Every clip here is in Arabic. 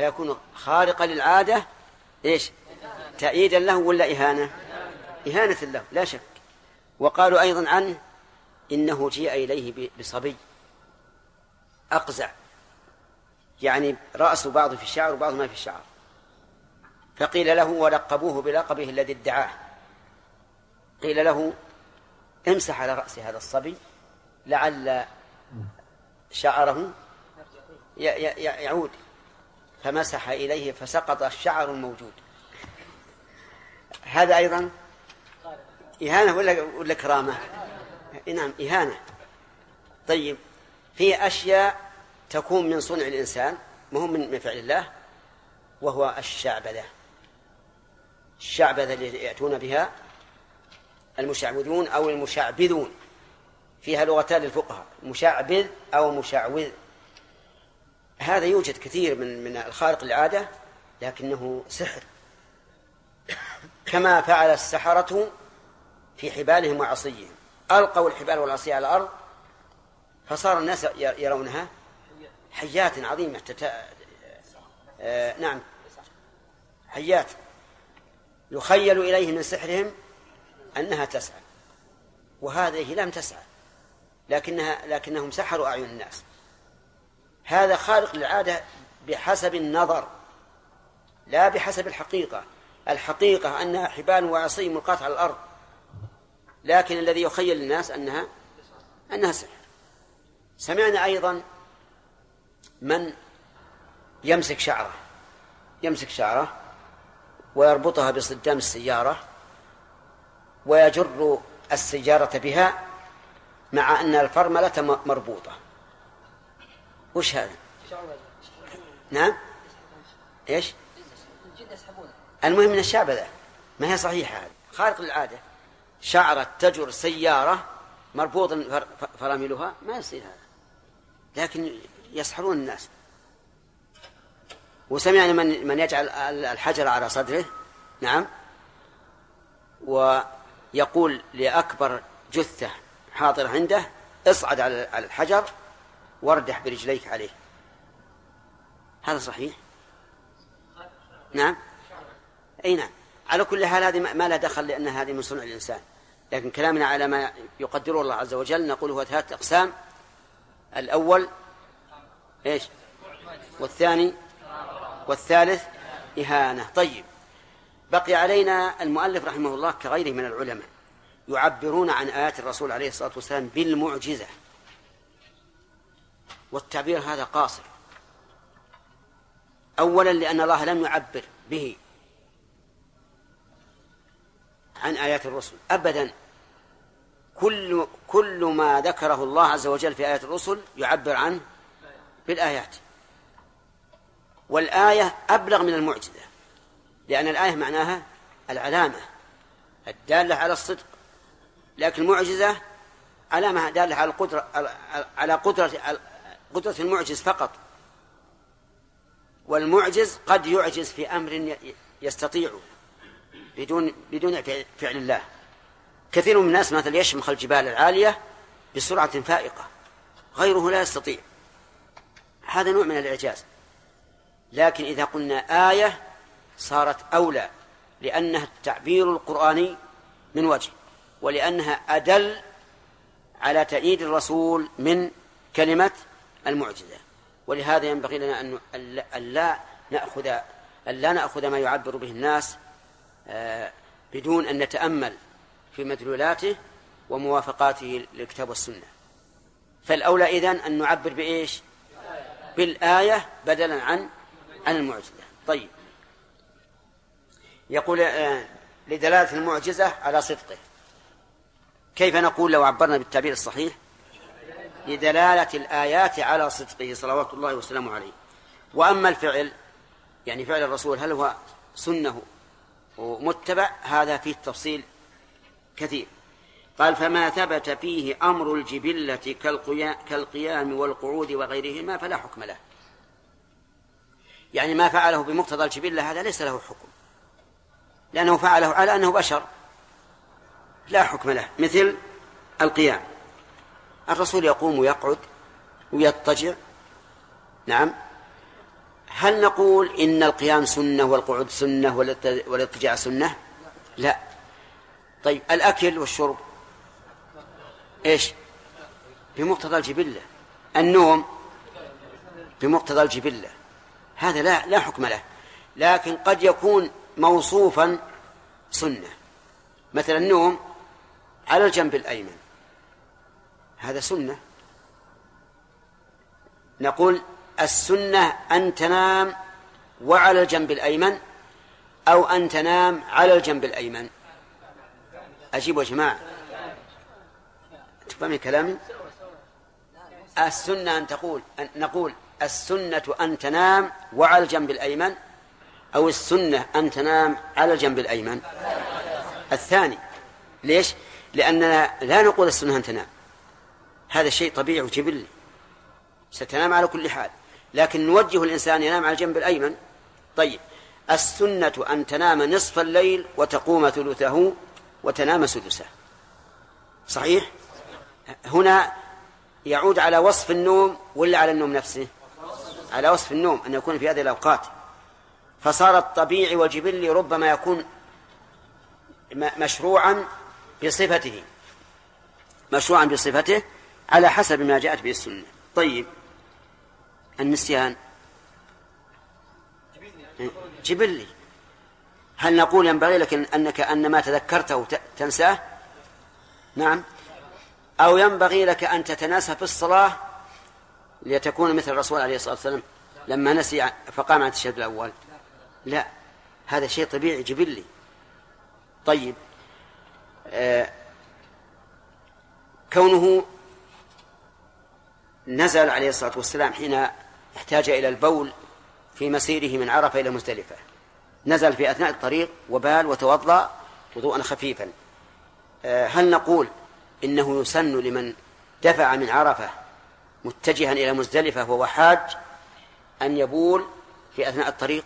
فيكون خارقا للعادة إيش؟ تأييدا له ولا إهانة؟ إهانة له لا شك. وقالوا أيضا عنه إنه جيء إليه بصبي أقزع. يعني رأس بعض في الشعر وبعض ما في الشعر. فقيل له ولقبوه بلقبه الذي ادعاه. قيل له امسح على رأس هذا الصبي لعل شعره يعود. فمسح إليه فسقط الشعر الموجود. هذا أيضا إهانة ولا ولا كرامة؟ نعم إهانة. طيب في أشياء تكون من صنع الإنسان ما هو من فعل الله وهو الشعبذة الشعبذة التي يأتون بها المشعوذون أو المشعبذون. فيها لغتان للفقهاء مشعبذ أو مشعوذ. هذا يوجد كثير من من الخارق العادة لكنه سحر. كما فعل السحرة في حبالهم وعصيهم. ألقوا الحبال والعصي على الأرض فصار الناس يرونها. حيات عظيمة تت... آه نعم. حيات. يخيل إليه من سحرهم أنها تسعى. وهذه لم تسعى لكنها لكنهم سحروا أعين الناس. هذا خارق للعادة بحسب النظر لا بحسب الحقيقة. الحقيقة أنها حبال وعصي ملقاة على الأرض لكن الذي يخيل الناس أنها أنها سحر. سمعنا أيضا من يمسك شعره يمسك شعره ويربطها بصدام السيارة ويجر السيارة بها مع أن الفرملة مربوطة. وش هذا؟ نعم؟ إيش؟ المهم من الشعب ما هي صحيحة هذه. خارق للعادة. شعرت تجر سيارة مربوط فراملها؟ ما يصير هذا. لكن يسحرون الناس. وسمعنا من من يجعل الحجر على صدره؟ نعم. ويقول لأكبر جثة حاضرة عنده اصعد على الحجر. واردح برجليك عليه. هذا صحيح؟ نعم. أي نعم. على كل حال هذه ما لها دخل لأن هذه من صنع الإنسان. لكن كلامنا على ما يقدره الله عز وجل نقول هو ثلاثة أقسام. الأول إيش؟ والثاني والثالث إهانة. طيب. بقي علينا المؤلف رحمه الله كغيره من العلماء يعبرون عن آيات الرسول عليه الصلاة والسلام بالمعجزة. والتعبير هذا قاصر. أولا لأن الله لم يعبر به عن آيات الرسل أبدا. كل كل ما ذكره الله عز وجل في آيات الرسل يعبر عنه بالآيات. والآية أبلغ من المعجزة لأن الآية معناها العلامة الدالة على الصدق. لكن المعجزة علامة دالة على القدرة على قدرة قدرة المعجز فقط. والمعجز قد يعجز في أمر يستطيع بدون بدون فعل الله. كثير من الناس مثلا يشمخ الجبال العالية بسرعة فائقة غيره لا يستطيع. هذا نوع من الإعجاز. لكن إذا قلنا آية صارت أولى لأنها التعبير القرآني من وجه ولأنها أدل على تأييد الرسول من كلمة المعجزة. ولهذا ينبغي لنا أن لا نأخذ أن لا نأخذ ما يعبر به الناس آه، بدون أن نتأمل في مدلولاته وموافقاته للكتاب والسنة. فالأولى إذن أن نعبر بإيش؟ بالآية بدلا عن عن المعجزة. طيب. يقول آه، لدلالة المعجزة على صدقه. كيف نقول لو عبرنا بالتعبير الصحيح؟ لدلالة الآيات على صدقه صلوات الله وسلامه عليه. وأما الفعل يعني فعل الرسول هل هو سنة ومتبع؟ هذا فيه تفصيل كثير. قال فما ثبت فيه أمر الجبلة كالقيام والقعود وغيرهما فلا حكم له. يعني ما فعله بمقتضى الجبلة هذا ليس له حكم. لأنه فعله على أنه بشر. لا حكم له. مثل القيام. الرسول يقوم ويقعد ويضطجع. نعم. هل نقول إن القيام سنة والقعود سنة والاضطجاع سنة؟ لا. طيب الأكل والشرب؟ إيش؟ بمقتضى الجبلة. النوم؟ بمقتضى الجبلة. هذا لا لا حكم له. لكن قد يكون موصوفا سنة. مثلا النوم على الجنب الأيمن. هذا سنة. نقول السنة أن تنام وعلى الجنب الأيمن أو أن تنام على الجنب الأيمن. أجيبوا يا جماعة. تفهمي كلامي؟ السنة أن تقول أن نقول السنة أن تنام وعلى الجنب الأيمن أو السنة أن تنام على الجنب الأيمن. الثاني ليش؟ لأننا لا نقول السنة أن تنام. هذا شيء طبيعي وجبلي ستنام على كل حال. لكن نوجه الإنسان ينام على الجنب الأيمن. طيب. السنة أن تنام نصف الليل وتقوم ثلثه وتنام سدسه. صحيح؟ هنا يعود على وصف النوم ولا على النوم نفسه؟ على وصف النوم أن يكون في هذه الأوقات. فصار الطبيعي والجبلي ربما يكون مشروعا بصفته. مشروعا بصفته على حسب ما جاءت به السنة. طيب النسيان. جبلي هل نقول ينبغي لك أنك أن ما تذكرته تنساه؟ نعم. أو ينبغي لك أن تتناسى في الصلاة لتكون مثل الرسول عليه الصلاة والسلام لما نسي فقام عن التشهد الأول؟ لا. هذا شيء طبيعي جبلي طيب آه كونه نزل عليه الصلاة والسلام حين احتاج إلى البول في مسيره من عرفة إلى مزدلفة. نزل في أثناء الطريق وبال وتوضأ وضوءا خفيفا. آه هل نقول إنه يسن لمن دفع من عرفة متجها إلى مزدلفة وهو حاج أن يبول في أثناء الطريق؟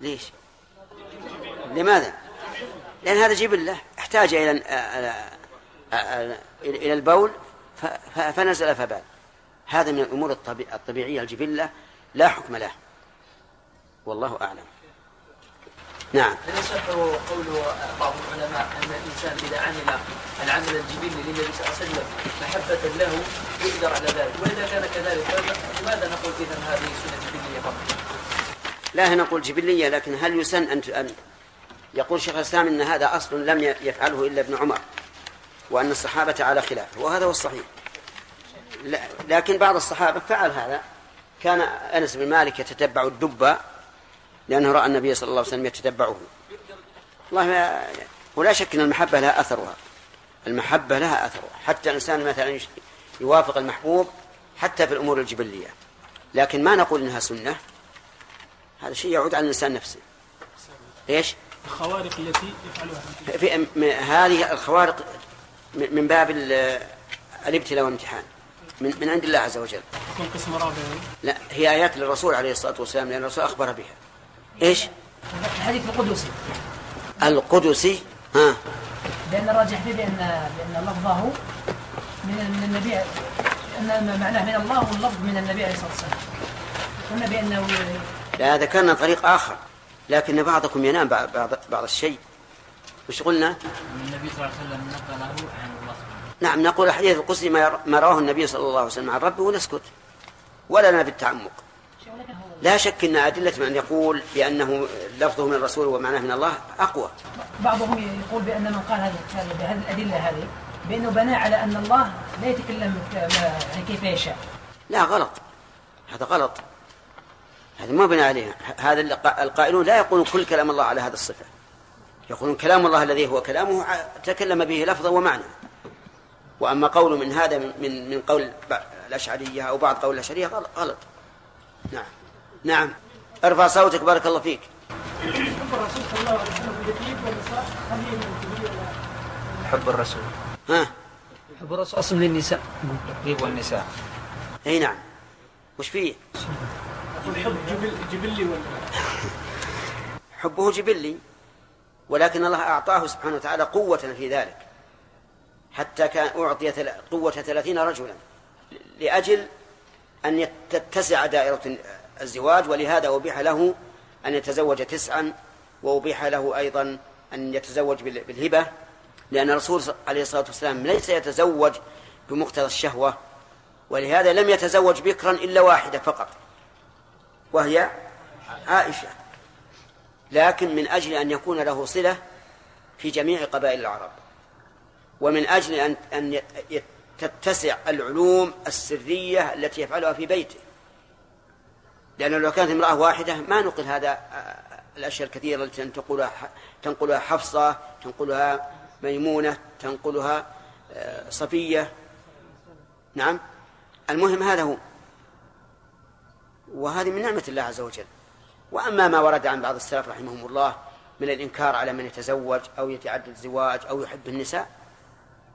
ليش؟ لماذا؟ لأن هذا جبلة احتاج إلى إلى البول فنزل فبال. هذا من الأمور الطبيعية الجبلة لا حكم له. والله أعلم. نعم. هل يصح قول بعض العلماء أن الإنسان إذا عمل العمل الجبلي للنبي صلى الله عليه وسلم محبة له يقدر على ذلك؟ وإذا كان كذلك فلماذا نقول إذا هذه سنة جبلية فقط؟ لا نقول جبلية لكن هل يسن أن أن يقول شيخ الإسلام إن هذا أصل لم يفعله إلا ابن عمر وأن الصحابة على خلافه وهذا هو الصحيح. لكن بعض الصحابة فعل هذا. كان أنس بن مالك يتتبع الدب لأنه رأى النبي صلى الله عليه وسلم يتتبعه. والله ولا شك أن المحبة لها أثرها. المحبة لها أثرها. حتى الإنسان مثلا يوافق المحبوب حتى في الأمور الجبلية. لكن ما نقول إنها سنة. هذا شيء يعود على الإنسان نفسه. إيش؟ الخوارق التي يفعلها. في هذه الخوارق من باب الابتلاء والامتحان. من, من عند الله عز وجل. يكون قسم رابع. لا هي آيات للرسول عليه الصلاة والسلام لأن الرسول أخبر بها. إيش؟ الحديث القدسي. القدسي؟ ها. لأن الراجح فيه بأن بأن لفظه من من النبي أن معناه من الله واللفظ من النبي عليه الصلاة والسلام. قلنا بأنه لا ذكرنا طريق آخر. لكن بعضكم ينام بعض بعض, بعض الشيء. وش قلنا؟ النبي صلى الله عليه وسلم نقله عن نعم نقول الحديث القدسي ما رواه النبي صلى الله عليه وسلم عن ربه ونسكت. ولا لنا بالتعمق لا شك أن أدلة من يقول بأنه لفظه من الرسول ومعناه من الله أقوى. بعضهم يقول بأن من قال هذه بهذه الأدلة هذه بأنه بنى على أن الله لا يتكلم كيف يشاء. لا غلط. هذا غلط. هذا ما بنى عليه. هذا القائلون لا يقولون كل كلام الله على هذا الصفة. يقولون كلام الله الذي هو كلامه تكلم به لفظا ومعنى. وأما قول من هذا من من قول الأشعرية أو بعض قول الأشعرية غلط نعم. نعم. ارفع صوتك بارك الله فيك. حب الرسول. ها؟ حب الرسول أصل من النساء الطيب والنساء. إي نعم. وش فيه؟ الحب جبل جبلي ولا؟ حبه جبلي ولكن الله أعطاه سبحانه وتعالى قوة في ذلك. حتى كان أعطي قوة ثلاثين رجلا. لأجل أن تتسع دائرة الزواج ولهذا أبيح له أن يتزوج تسعا وأبيح له أيضا أن يتزوج بالهبة لأن الرسول عليه الصلاة والسلام ليس يتزوج بمقتضى الشهوة ولهذا لم يتزوج بكرا إلا واحدة فقط وهي عائشة. لكن من أجل أن يكون له صلة في جميع قبائل العرب. ومن أجل أن أن تتسع العلوم السرية التي يفعلها في بيته. لأنه لو كانت امرأة واحدة ما نقل هذا آه، الأشياء الكثيرة التي تنقلها تنقلها حفصة تنقلها ميمونة تنقلها آه، صفية. نعم. المهم هذا هو. وهذه من نعمة الله عز وجل. وأما ما ورد عن بعض السلف رحمهم الله من الإنكار على من يتزوج أو يتعدد الزواج أو يحب النساء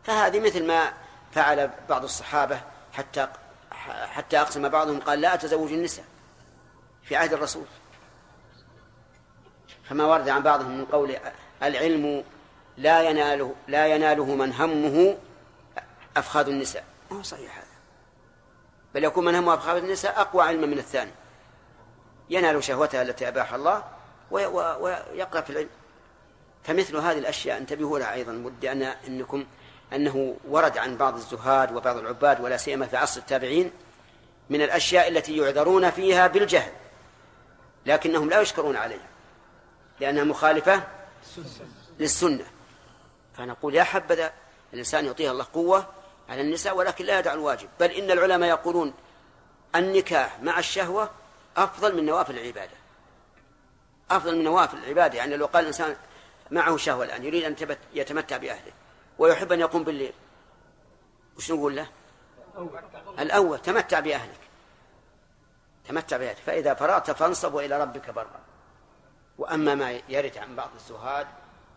فهذه مثل ما فعل بعض الصحابة حتى حتى أقسم بعضهم قال لا أتزوج النساء في عهد الرسول. فما ورد عن بعضهم من قول العلم لا يناله لا يناله من همه أفخاذ النساء. ما هو صحيح هذا. بل يكون من همه أفخاذ النساء أقوى علما من الثاني. ينال شهوتها التي أباح الله ويقرأ في العلم. فمثل هذه الأشياء انتبهوا لها أيضا. ودي أن أنكم أنه ورد عن بعض الزهاد وبعض العباد ولا سيما في عصر التابعين من الأشياء التي يعذرون فيها بالجهل لكنهم لا يشكرون عليها لأنها مخالفة للسنة. فنقول يا حبذا الإنسان يعطيها الله قوة على النساء ولكن لا يدع الواجب بل إن العلماء يقولون النكاح مع الشهوة أفضل من نوافل العبادة. أفضل من نوافل العبادة يعني لو قال الإنسان معه شهوة الآن يريد أن يتمتع بأهله. ويحب أن يقوم بالليل. وش نقول له؟ الأول تمتع بأهلك. تمتع بأهلك. فإذا فرغت فانصب إلى ربك برا. وأما ما يرد عن بعض الزهاد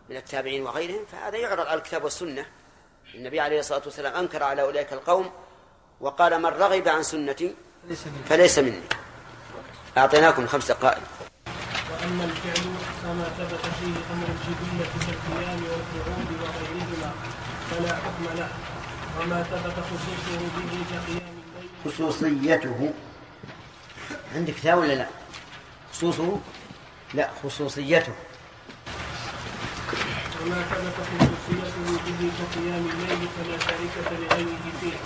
من التابعين وغيرهم فهذا يعرض على الكتاب والسنة. النبي عليه الصلاة والسلام أنكر على أولئك القوم وقال من رغب عن سنتي فليس مني. أعطيناكم خمس دقائق. وأما الفعل فما ثبت فيه أمر الجبلة كالقيام والقعود وغيرهما فلا حكم له وما ثبت خصوصه به كقيام الليل. خصوصيته. عندك كتاب ولا لا؟ خصوصه؟ لا خصوصيته. وما ثبت خصوصيته به كقيام الليل فلا شركة لغيره فيه.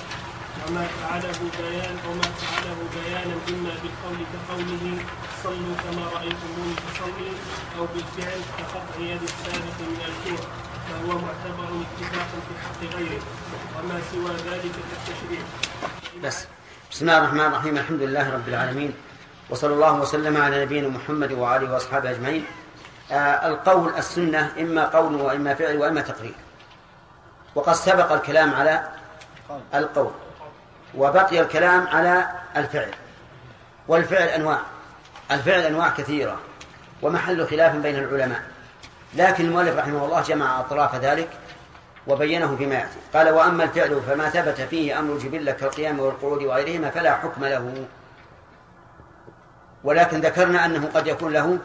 وما فعله بيان وما فعله بيانا إما بالقول كقوله صلوا كما رأيتموني اصلي أو بالفعل كقطع يد السابق من الكوع فهو معتبر اتفاقا في حق غيره وما سوى ذلك كالتشريع بس. بسم الله الرحمن الرحيم. الحمد لله رب العالمين. وصلى الله وسلم على نبينا محمد وآله وأصحابه أجمعين. آه القول السنة إما قول وإما فعل وإما تقرير. وقد سبق الكلام على القول وبقي الكلام على الفعل. والفعل أنواع. الفعل أنواع كثيرة ومحل خلاف بين العلماء. لكن المؤلف رحمه الله جمع أطراف ذلك وبينه فيما يأتي. قال وأما الفعل فما ثبت فيه أمر الجبلة كالقيام والقعود وغيرهما فلا حكم له. ولكن ذكرنا أنه قد يكون له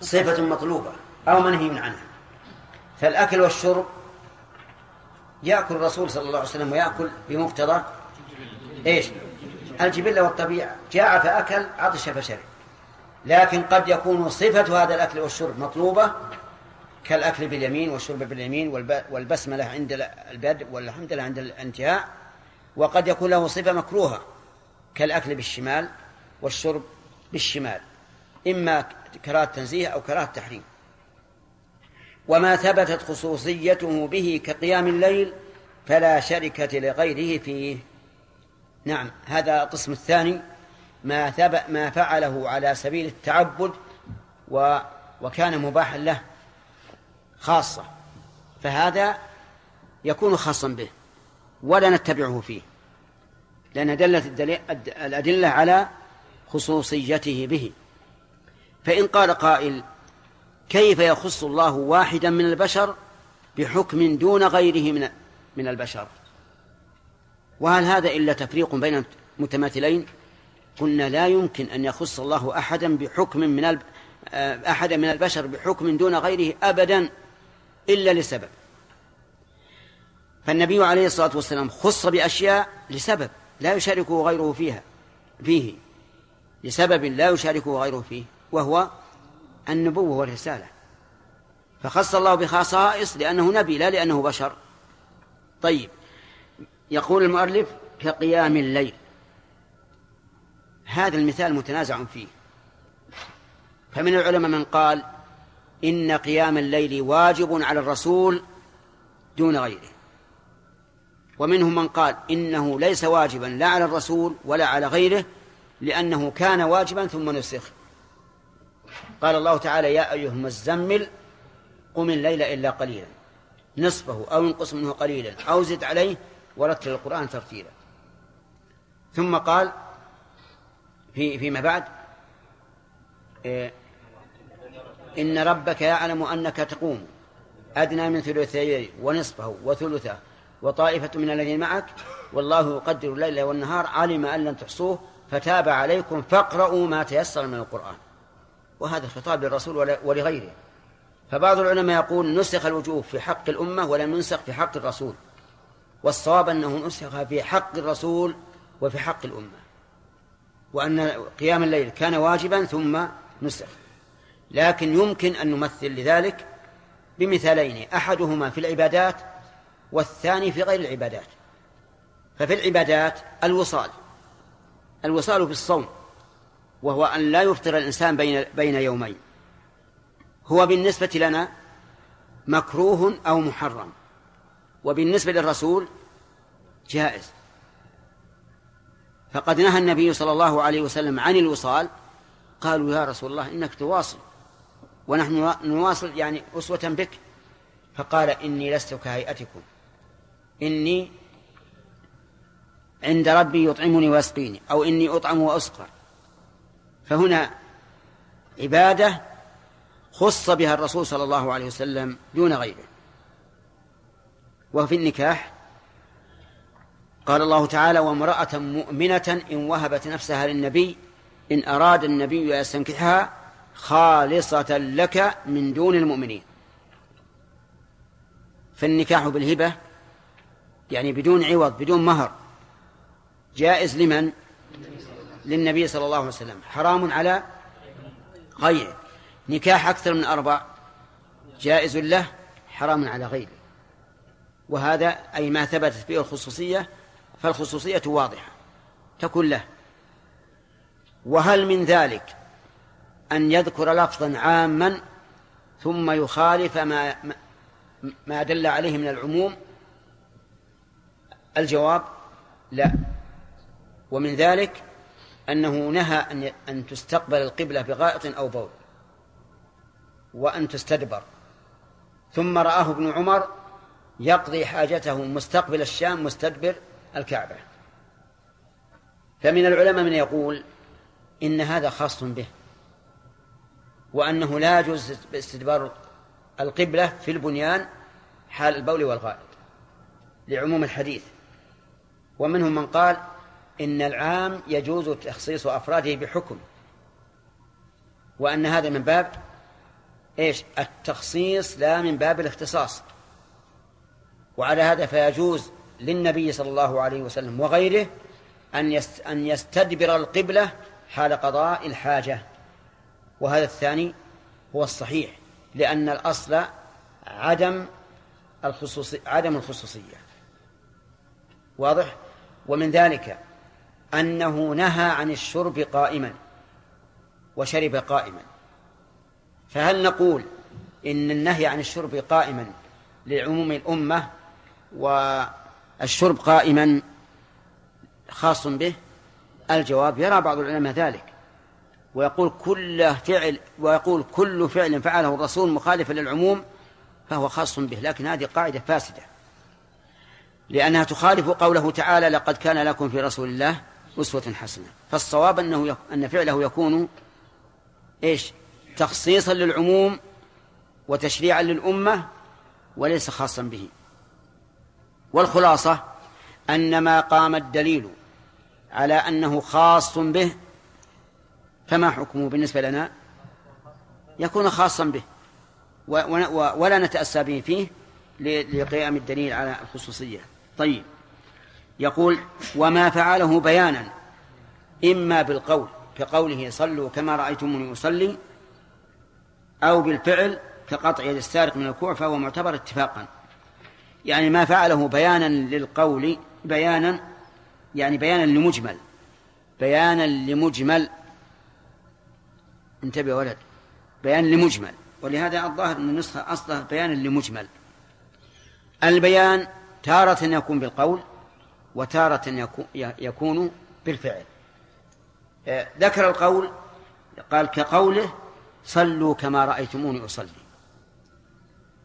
صفة مطلوبة أو منهي عنها. فالأكل والشرب يأكل الرسول صلى الله عليه وسلم ويأكل بمقتضى إيش؟ الجبلة والطبيعة. جاء فأكل عطش فشرب. لكن قد يكون صفة هذا الأكل والشرب مطلوبة كالأكل باليمين والشرب باليمين والبسملة عند البدء والحمد لله عند الانتهاء وقد يكون له صفة مكروهة كالأكل بالشمال والشرب بالشمال إما كراهة تنزيه أو كراهة تحريم. وما ثبتت خصوصيته به كقيام الليل فلا شركة لغيره فيه. نعم هذا القسم الثاني. ما ثبت ما فعله على سبيل التعبد و وكان مباحا له خاصة. فهذا يكون خاصا به ولا نتبعه فيه لأن دلت الأدلة على خصوصيته به. فإن قال قائل كيف يخص الله واحدا من البشر بحكم دون غيره من من البشر؟ وهل هذا إلا تفريق بين متماثلين قلنا لا يمكن أن يخص الله أحدا بحكم من أحدا من البشر بحكم دون غيره أبدا إلا لسبب. فالنبي عليه الصلاة والسلام خص بأشياء لسبب لا يشاركه غيره فيها فيه لسبب لا يشاركه غيره فيه وهو النبوة والرسالة. فخص الله بخصائص لأنه نبي لا لأنه بشر. طيب يقول المؤلف كقيام الليل. هذا المثال متنازع فيه. فمن العلماء من قال إن قيام الليل واجب على الرسول دون غيره. ومنهم من قال إنه ليس واجبا لا على الرسول ولا على غيره لأنه كان واجبا ثم نسخ. قال الله تعالى يا أيها المزمل قم الليل إلا قليلا. نصفه أو انقص منه قليلا أو زد عليه ورتل القرآن ترتيلا. ثم قال في فيما بعد إيه إن ربك يعلم أنك تقوم أدنى من ثلثي ونصفه وثلثه وطائفة من الذين معك والله يقدر الليل والنهار علم أن لن تحصوه فتاب عليكم فاقرؤوا ما تيسر من القرآن. وهذا خطاب للرسول ولغيره. فبعض العلماء يقول نسخ الوجوب في حق الأمة ولم ينسخ في حق الرسول والصواب أنه نسخ في حق الرسول وفي حق الأمة. وأن قيام الليل كان واجبا ثم نسخ. لكن يمكن أن نمثل لذلك بمثالين أحدهما في العبادات والثاني في غير العبادات. ففي العبادات الوصال الوصال بالصوم وهو أن لا يفطر الإنسان بين بين يومين. هو بالنسبة لنا مكروه أو محرم وبالنسبة للرسول جائز. فقد نهى النبي صلى الله عليه وسلم عن الوصال. قالوا يا رسول الله إنك تواصل ونحن نواصل يعني أسوة بك. فقال إني لست كهيئتكم. إني عند ربي يطعمني ويسقيني أو إني أطعم وأسقر فهنا عبادة خص بها الرسول صلى الله عليه وسلم دون غيره. وفي النكاح قال الله تعالى وامرأة مؤمنة إن وهبت نفسها للنبي إن أراد النبي أن يستنكحها خالصة لك من دون المؤمنين. فالنكاح بالهبة يعني بدون عوض بدون مهر جائز لمن؟ للنبي صلى الله عليه وسلم. حرام على غيره. نكاح أكثر من أربع جائز له حرام على غيره. وهذا أي ما ثبتت به الخصوصية فالخصوصية واضحة. تكون له. وهل من ذلك أن يذكر لفظا عاما ثم يخالف ما ما دل عليه من العموم؟ الجواب لا. ومن ذلك أنه نهى أن أن تستقبل القبلة بغائط أو بول. وأن تستدبر. ثم رآه ابن عمر يقضي حاجته مستقبل الشام مستدبر الكعبة. فمن العلماء من يقول إن هذا خاص به وأنه لا يجوز استدبار القبلة في البنيان حال البول والغائط لعموم الحديث. ومنهم من قال إن العام يجوز تخصيص أفراده بحكم وأن هذا من باب إيش؟ التخصيص لا من باب الاختصاص. وعلى هذا فيجوز للنبي صلى الله عليه وسلم وغيره أن أن يستدبر القبلة حال قضاء الحاجة. وهذا الثاني هو الصحيح لأن الأصل عدم الخصوصي عدم الخصوصية. واضح؟ ومن ذلك أنه نهى عن الشرب قائما وشرب قائما. فهل نقول إن النهي عن الشرب قائما لعموم الأمة والشرب قائما خاص به؟ الجواب يرى بعض العلماء ذلك. ويقول كل فعل ويقول كل فعل فعله الرسول مخالفا للعموم فهو خاص به لكن هذه قاعدة فاسدة. لأنها تخالف قوله تعالى لقد كان لكم في رسول الله أسوة حسنة فالصواب أنه. أن فعله يكون إيش؟ تخصيصا للعموم وتشريعا للأمة وليس خاصا به. والخلاصة أن ما قام الدليل على أنه خاص به فما حكمه بالنسبة لنا؟ يكون خاصا به. ولا نتأسى به فيه لقيام الدليل على الخصوصية. طيب. يقول وما فعله بيانا إما بالقول كقوله صلوا كما رأيتموني أصلي أو بالفعل كقطع يد السارق من الكوع فهو معتبر اتفاقا. يعني ما فعله بيانا للقول بيانا يعني بيانا لمجمل. بيانا لمجمل. انتبه يا ولد. بيان لمجمل. ولهذا الظاهر أن النسخة أصلها بيان لمجمل. البيان تارة يكون بالقول وتارة يكون بالفعل. آه، ذكر القول قال كقوله صلوا كما رأيتموني أصلي.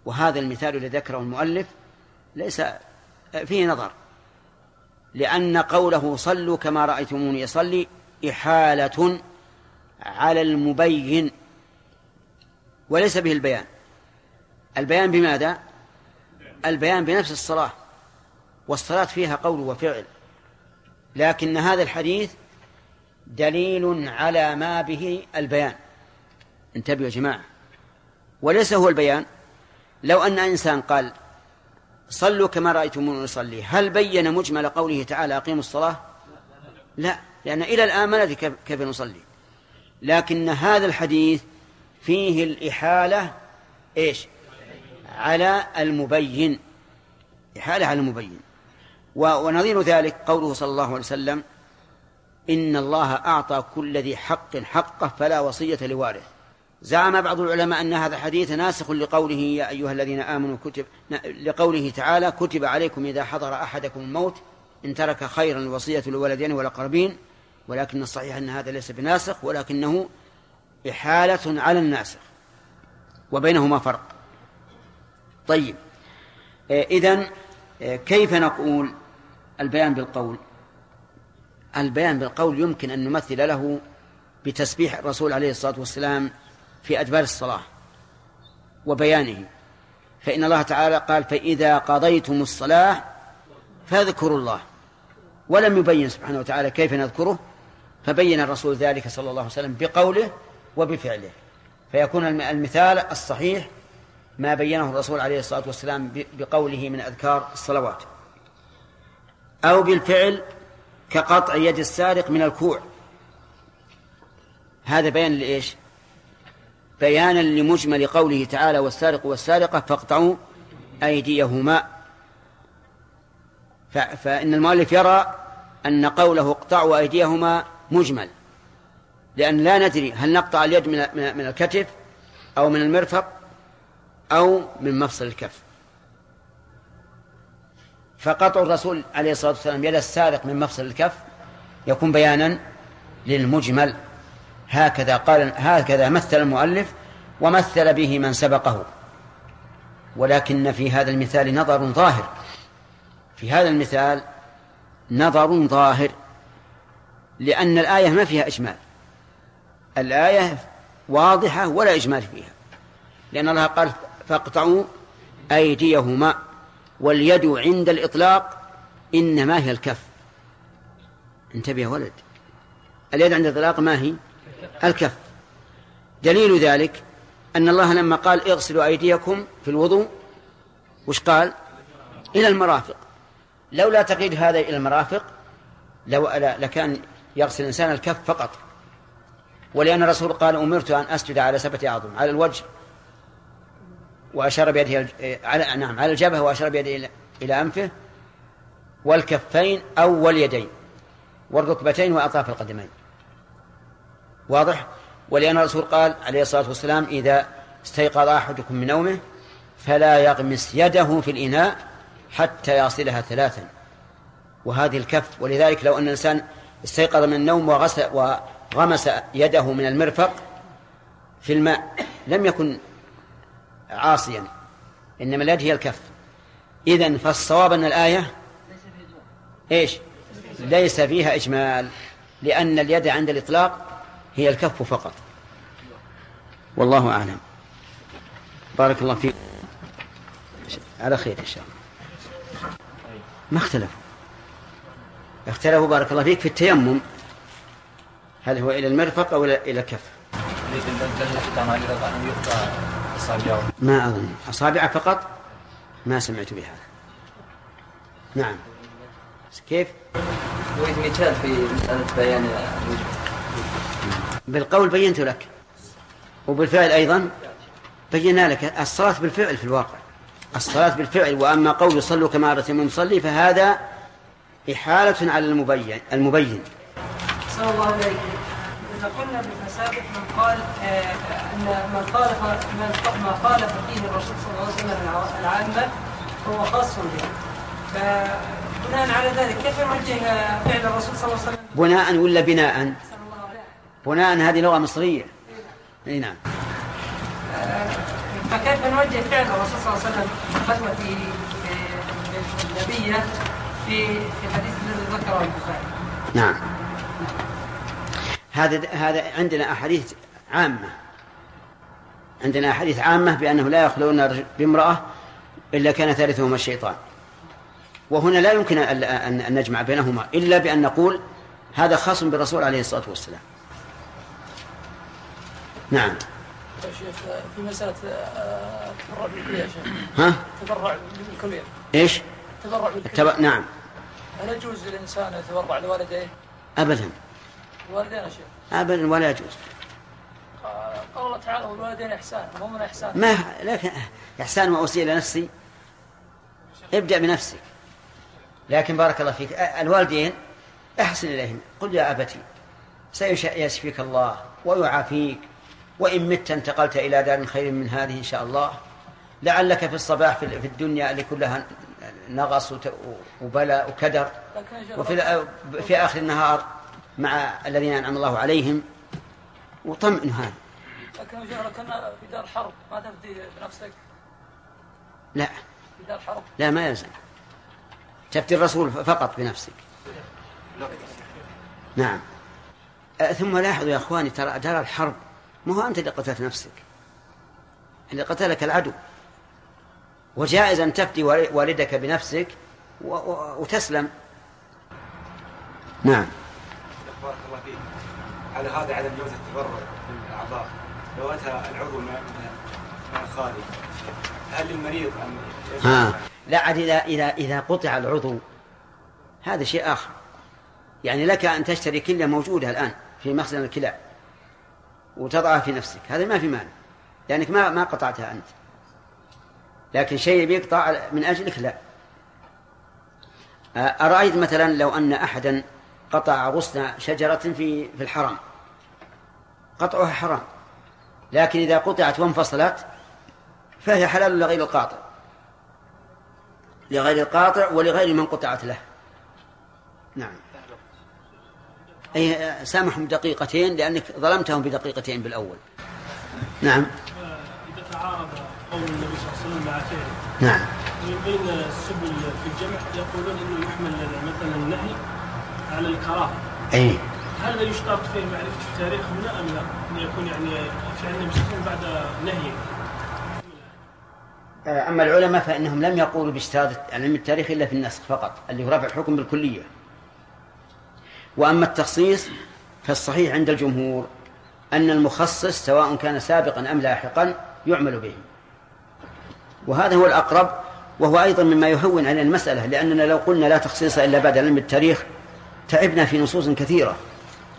وهذا المثال الذي ذكره المؤلف ليس فيه نظر. لأن قوله صلوا كما رأيتموني يصلي إحالة على المبين وليس به البيان. البيان بماذا؟ البيان بنفس الصلاة والصلاة فيها قول وفعل. لكن هذا الحديث دليل على ما به البيان. انتبهوا يا جماعة. وليس هو البيان. لو أن إنسان قال صلوا كما رأيتموني يصلي هل بين مجمل قوله تعالى أقيموا الصلاة؟ لا لأن إلى الآن ما ندري كيف نصلي. لكن هذا الحديث فيه الإحالة إيش؟ على المبين. إحالة على المبين. ونظير ذلك قوله صلى الله عليه وسلم إن الله أعطى كل ذي حق حقه فلا وصية لوارث. زعم بعض العلماء أن هذا الحديث ناسخ لقوله يا أيها الذين آمنوا كتب لقوله تعالى كتب عليكم إذا حضر أحدكم الموت إن ترك خيرا الوصية للولدين والأقربين ولكن الصحيح أن هذا ليس بناسخ ولكنه إحالة على الناسخ وبينهما فرق. طيب إذن كيف نقول البيان بالقول؟ البيان بالقول يمكن أن نمثل له بتسبيح الرسول عليه الصلاة والسلام في أدبار الصلاة وبيانه فإن الله تعالى قال فإذا قضيتم الصلاة فاذكروا الله. ولم يبين سبحانه وتعالى كيف نذكره فبين الرسول ذلك صلى الله عليه وسلم بقوله وبفعله. فيكون المثال الصحيح ما بينه الرسول عليه الصلاة والسلام بقوله من أذكار الصلوات. أو بالفعل كقطع يد السارق من الكوع. هذا بيان لإيش؟ بيانا لمجمل قوله تعالى والسارق والسارقة فاقطعوا أيديهما. فإن المؤلف يرى أن قوله اقطعوا أيديهما مجمل لأن لا ندري هل نقطع اليد من من الكتف أو من المرفق أو من مفصل الكف. فقطع الرسول عليه الصلاة والسلام يد السارق من مفصل الكف يكون بيانا للمجمل. هكذا قال هكذا مثل المؤلف ومثل به من سبقه. ولكن في هذا المثال نظر ظاهر. في هذا المثال نظر ظاهر لأن الآية ما فيها إجمال. الآية واضحة ولا إجمال فيها. لأن الله قال فاقطعوا أيديهما واليد عند الإطلاق إنما هي الكف. انتبه يا ولد. اليد عند الإطلاق ما هي؟ الكف. دليل ذلك أن الله لما قال اغسلوا أيديكم في الوضوء وش قال؟ إلى المرافق. لولا تقييد هذا إلى المرافق لو لكان يغسل الإنسان الكف فقط. ولأن الرسول قال أمرت أن أسجد على سبعة أعظم على الوجه. وأشار بيده على نعم على الجبهة وأشار بيده إلى أنفه. والكفين أو واليدين والركبتين وأطراف القدمين. واضح؟ ولأن الرسول قال عليه الصلاة والسلام إذا استيقظ أحدكم من نومه فلا يغمس يده في الإناء حتى يصلها ثلاثا. وهذه الكف ولذلك لو أن الإنسان استيقظ من النوم وغسل وغمس يده من المرفق في الماء لم يكن عاصيا إنما اليد هي الكف. إذن فالصواب أن الآية إيش؟ ليس فيها إجمال لأن اليد عند الإطلاق هي الكف فقط. والله أعلم. بارك الله فيك. على خير إن شاء الله. ما اختلفوا. اختلفوا بارك الله فيك في التيمم. هل هو إلى المرفق أو إلى الكف؟ ما أظن. أصابع فقط؟ ما سمعت بهذا. نعم. كيف؟ أريد مثال في مسألة بيان بالقول بينت لك. وبالفعل أيضا بينا لك الصلاة بالفعل في الواقع. الصلاة بالفعل وأما قول صلوا كما رأيتم يصلي فهذا إحالة على المبين المبين. صلى الله عليه إذا قلنا بالمسابق من قال آه، أن من خالف من ما خالف فيه الرسول صلى الله عليه وسلم العامة فهو خاص به. فبناء على ذلك كيف نوجه فعل الرسول صلى الله عليه وسلم؟ بناء ولا بناء؟ بناء هذه لغة مصرية. اي نعم. فكيف نوجه فعل الرسول صلى الله عليه وسلم في غزوة النبية في في حديث الذي ذكره البخاري؟ نعم. هذا هذا عندنا أحاديث عامة. عندنا أحاديث عامة بأنه لا يخلون بامرأة إلا كان ثالثهما الشيطان. وهنا لا يمكن ان أن نجمع بينهما إلا بأن نقول هذا خاص بالرسول عليه الصلاة والسلام. نعم. يا شيخ في مسألة آه، التبرع بالكلية يا شيخ. ها؟ التبرع بالكلية. إيش؟ التبرع بالكلية. نعم. هل يجوز للإنسان يتبرع لوالديه؟ ابدا. الوالدين يا شيخ. ابدا ولا يجوز. قال الله تعالى والوالدين إحسان. من إحسان؟ ما لكن إحسان واوصي إلى نفسي ابدأ بنفسك. لكن بارك الله فيك الوالدين أحسن إليهم. قل يا أبتي سيشفيك الله ويعافيك. وإن مت انتقلت إلى دار خير من هذه إن شاء الله. لعلك في الصباح في في الدنيا اللي كلها نغص وبلاء وكدر. وفي في آخر النهار مع الذين أنعم الله عليهم. وطمئن هذا. لكن كنا في دار حرب ما تفدي بنفسك؟ لا. في دار حرب؟ لا ما يلزم تفتي الرسول فقط بنفسك. نعم. ثم لاحظوا يا إخواني ترى دار الحرب ما هو أنت اللي قتلت نفسك. اللي قتلك العدو. وجائز أن تفتي والدك بنفسك و- و- وتسلم. نعم. بارك الله فيك. على هذا عدم جواز التبرع بالاعضاء لو اتى العضو من الخالي هل للمريض ان ها. لا عاد إذا إذا إذا قطع العضو هذا شيء آخر. يعني لك أن تشتري كلية موجودة الآن في مخزن الكلى. وتضعها في نفسك. هذا ما في مانع. لأنك ما ما قطعتها أنت. لكن شيء بيقطع من أجلك لا. أرأيت مثلا لو أن أحدا قطع غصن شجرة في في الحرم. قطعها حرام. لكن إذا قطعت وانفصلت فهي حلال لغير القاطع. لغير القاطع ولغير من قطعت له. نعم. أي سامحهم دقيقتين لأنك ظلمتهم بدقيقتين بالأول. نعم. إذا تعارض قول النبي صلى الله عليه وسلم مع فعله نعم. من بين السبل في الجمع يقولون إنه يحمل مثلا النهي على الكراهة. أي. هل يشترط فيه معرفة التاريخ هنا أم لا؟ أن يكون يعني فعل النبي صلى الله عليه وسلم بعد نهيه أما العلماء فإنهم لم يقولوا باشتراط علم التاريخ إلا في النسخ فقط اللي هو رفع الحكم بالكلية. وأما التخصيص فالصحيح عند الجمهور أن المخصص سواء كان سابقا أم لاحقا يعمل به. وهذا هو الأقرب وهو أيضا مما يهون على المسألة لأننا لو قلنا لا تخصيص إلا بعد علم التاريخ تعبنا في نصوص كثيرة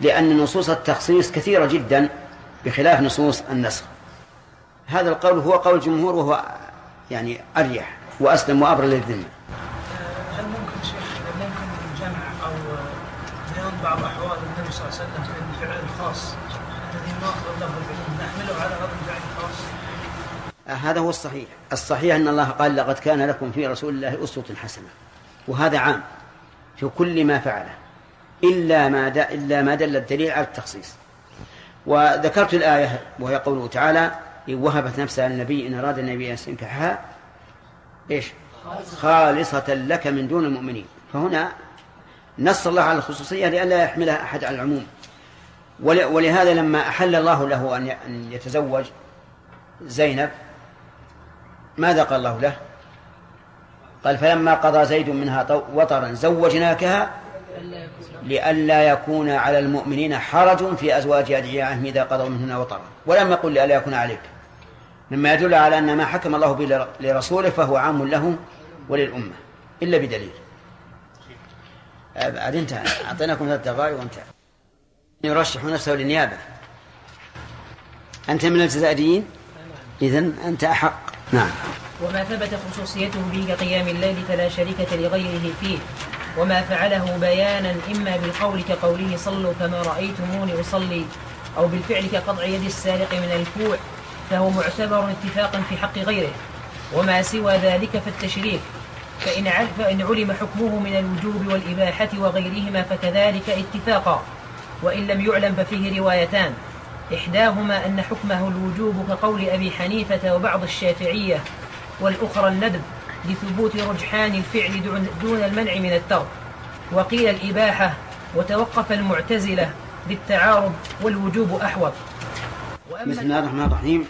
لأن نصوص التخصيص كثيرة جدا بخلاف نصوص النسخ. هذا القول هو قول الجمهور وهو يعني أريح وأسلم وأبرى للذمة هل ممكن شيخ ممكن الجمع أو بيان بعض احوال النبي صلى الله عليه وسلم في الفعل الخاص الذي ناخذ له العلم نحمله على هذا الفعل الخاص هذا هو الصحيح. الصحيح أن الله قال لقد كان لكم في رسول الله أسوة حسنة. وهذا عام في كل ما فعله. إلا ما. إلا ما دل الدليل على التخصيص. وذكرت الآية وهي قوله تعالى إن وهبت نفسها للنبي إن أراد النبي أن يستنكحها إيش؟ خالصة لك من دون المؤمنين. فهنا نص الله على الخصوصية لئلا يحملها أحد على العموم. ول... ولهذا لما أحل الله له أن يتزوج زينب ماذا قال الله له؟ قال فلما قضى زيد منها وطرا زوجناكها لئلا يكون على المؤمنين حرج في أزواج أدعيائهم إذا قضوا منهن وطرا. ولم يقل لئلا يكون عليك. مما يدل على أن ما حكم الله به لر- لرسوله فهو عام له وللأمة إلا بدليل. بعد انتهى أعطيناكم ثلاث دقائق وانتهى يرشح نفسه للنيابة. أنت من الجزائريين؟ إذن أنت أحق. نعم. وما ثبت خصوصيته به كقيام الليل فلا شريكة لغيره فيه. وما فعله بيانا إما بالقول كقوله صلوا كما رأيتموني أصلي أو بالفعل كقطع يد السارق من الكوع فهو معتبر اتفاقا في حق غيره. وما سوى ذلك فالتشريك. فإن فإن علم حكمه من الوجوب والإباحة وغيرهما فكذلك اتفاقا. وإن لم يعلم ففيه روايتان. إحداهما أن حكمه الوجوب كقول أبي حنيفة وبعض الشافعية والأخرى الندب لثبوت رجحان الفعل دون- المنع من الترك. وقيل الإباحة وتوقف المعتزلة بالتعارض والوجوب أحوط. بسم الله الرحمن الرحيم.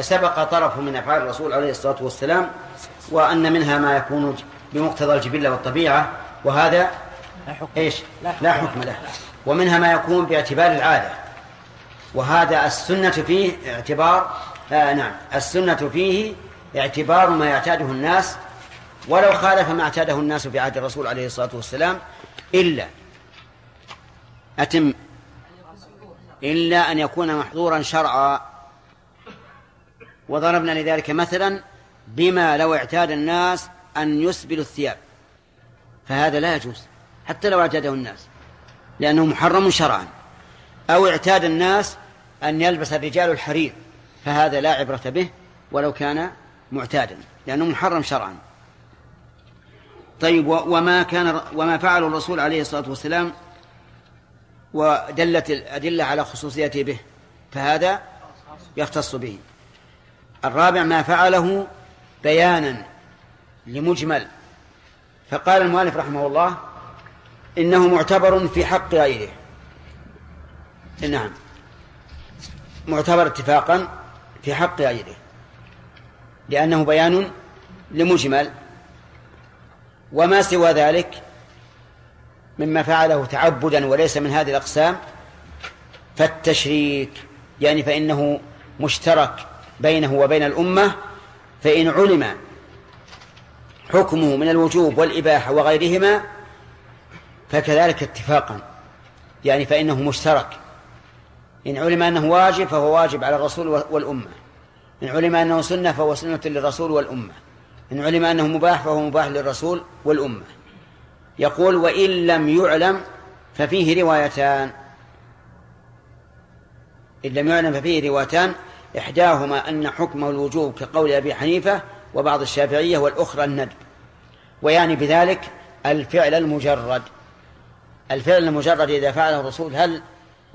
سبق طرف من أفعال الرسول عليه الصلاة والسلام وأن منها ما يكون بمقتضى الجبلة والطبيعة وهذا إيش؟ لا حكم له. ومنها ما يكون باعتبار العادة. وهذا السنة فيه اعتبار آه نعم السنة فيه اعتبار ما يعتاده الناس ولو خالف ما اعتاده الناس في عهد الرسول عليه الصلاة والسلام إلا أتم إلا أن يكون محظورا شرعا. وضربنا لذلك مثلا بما لو اعتاد الناس أن يسبلوا الثياب فهذا لا يجوز حتى لو اعتاده الناس لأنه محرم شرعا. أو اعتاد الناس أن يلبس الرجال الحرير فهذا لا عبرة به ولو كان معتادا لأنه محرم شرعا. طيب وما كان وما فعل الرسول عليه الصلاة والسلام ودلت الأدلة على خصوصيته به فهذا يختص به. الرابع ما فعله بيانا لمجمل. فقال المؤلف رحمه الله إنه معتبر في حق غيره. نعم. معتبر اتفاقا في حق غيره لأنه بيان لمجمل وما سوى ذلك مما فعله تعبدا وليس من هذه الأقسام فالتشريك يعني فإنه مشترك بينه وبين الأمة فإن علم حكمه من الوجوب والإباحة وغيرهما فكذلك اتفاقا يعني فإنه مشترك إن علم أنه واجب فهو واجب على الرسول والأمة. إن علم أنه سنة فهو سنة للرسول والأمة. إن علم أنه مباح فهو مباح للرسول والأمة. يقول وإن لم يعلم ففيه روايتان. إن لم يعلم ففيه روايتان إحداهما أن حكمه الوجوب كقول أبي حنيفة وبعض الشافعية والأخرى الندب. ويعني بذلك الفعل المجرد. الفعل المجرد إذا فعله الرسول هل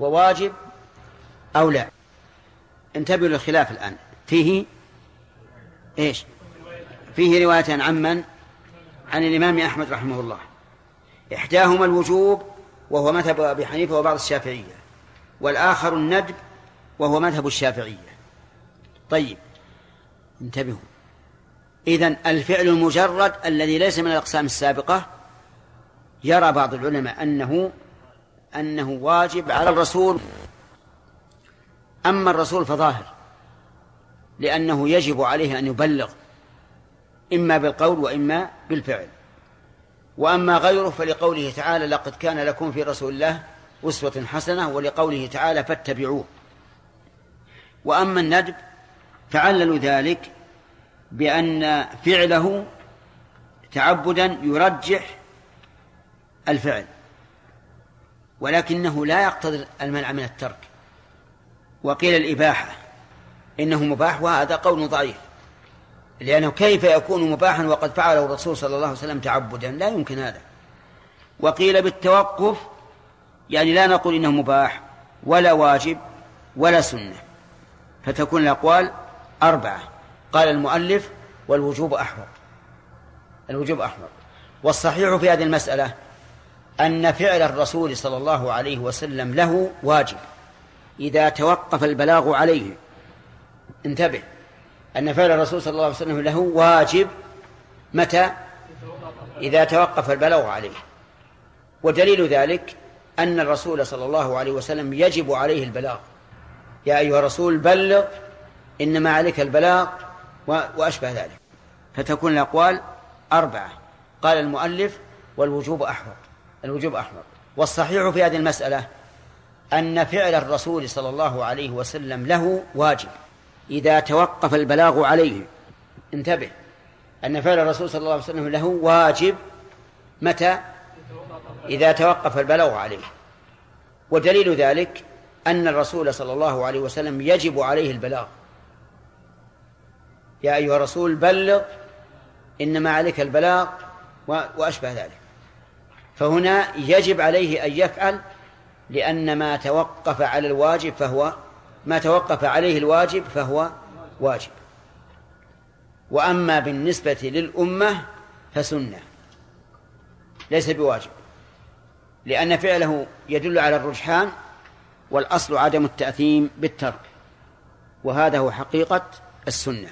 هو واجب؟ أو لا؟ انتبهوا للخلاف الآن. فيه إيش؟ فيه رواية عن من؟ عن الإمام أحمد رحمه الله. إحداهما الوجوب وهو مذهب أبي حنيفة وبعض الشافعية والآخر الندب وهو مذهب الشافعية. طيب انتبهوا. إذن الفعل المجرد الذي ليس من الأقسام السابقة يرى بعض العلماء أنه أنه واجب على الرسول أما الرسول فظاهر لأنه يجب عليه أن يبلغ إما بالقول وإما بالفعل. وأما غيره فلقوله تعالى لقد كان لكم في رسول الله أسوة حسنة ولقوله تعالى فاتبعوه وأما الندب فعللوا ذلك بأن فعله تعبدا يرجح الفعل ولكنه لا يقتضي المنع من الترك. وقيل الإباحة. إنه مباح وهذا قول ضعيف. لأنه كيف يكون مباحا وقد فعله الرسول صلى الله عليه وسلم تعبدا؟ لا يمكن هذا. وقيل بالتوقف يعني لا نقول إنه مباح ولا واجب ولا سنة. فتكون الأقوال أربعة. قال المؤلف والوجوب أحوط. الوجوب أحوط. والصحيح في هذه المسألة أن فعل الرسول صلى الله عليه وسلم له واجب. إذا توقف البلاغ عليه. انتبه. أن فعل الرسول صلى الله عليه وسلم له واجب متى؟ إذا توقف البلاغ عليه. ودليل ذلك أن الرسول صلى الله عليه وسلم يجب عليه البلاغ. يا أيها الرسول بلغ إنما عليك البلاغ وأشبه ذلك. فتكون الأقوال أربعة. قال المؤلف والوجوب أحوط. الوجوب أحوط. والصحيح في هذه المسألة أن فعل الرسول صلى الله عليه وسلم له واجب. إذا توقف البلاغ عليه انتبه. أن فعل الرسول صلى الله عليه وسلم له واجب متى؟ إذا توقف البلاغ عليه. ودليل ذلك أن الرسول صلى الله عليه وسلم يجب عليه البلاغ. يا أيها الرسول بلغ إنما عليك البلاغ وأشبه ذلك. فهنا يجب عليه أن يفعل لأن ما توقف على الواجب فهو ما توقف عليه الواجب فهو واجب. وأما بالنسبة للأمة فسنة ليس بواجب لأن فعله يدل على الرجحان والأصل عدم التأثيم بالترك وهذا هو حقيقة السنة.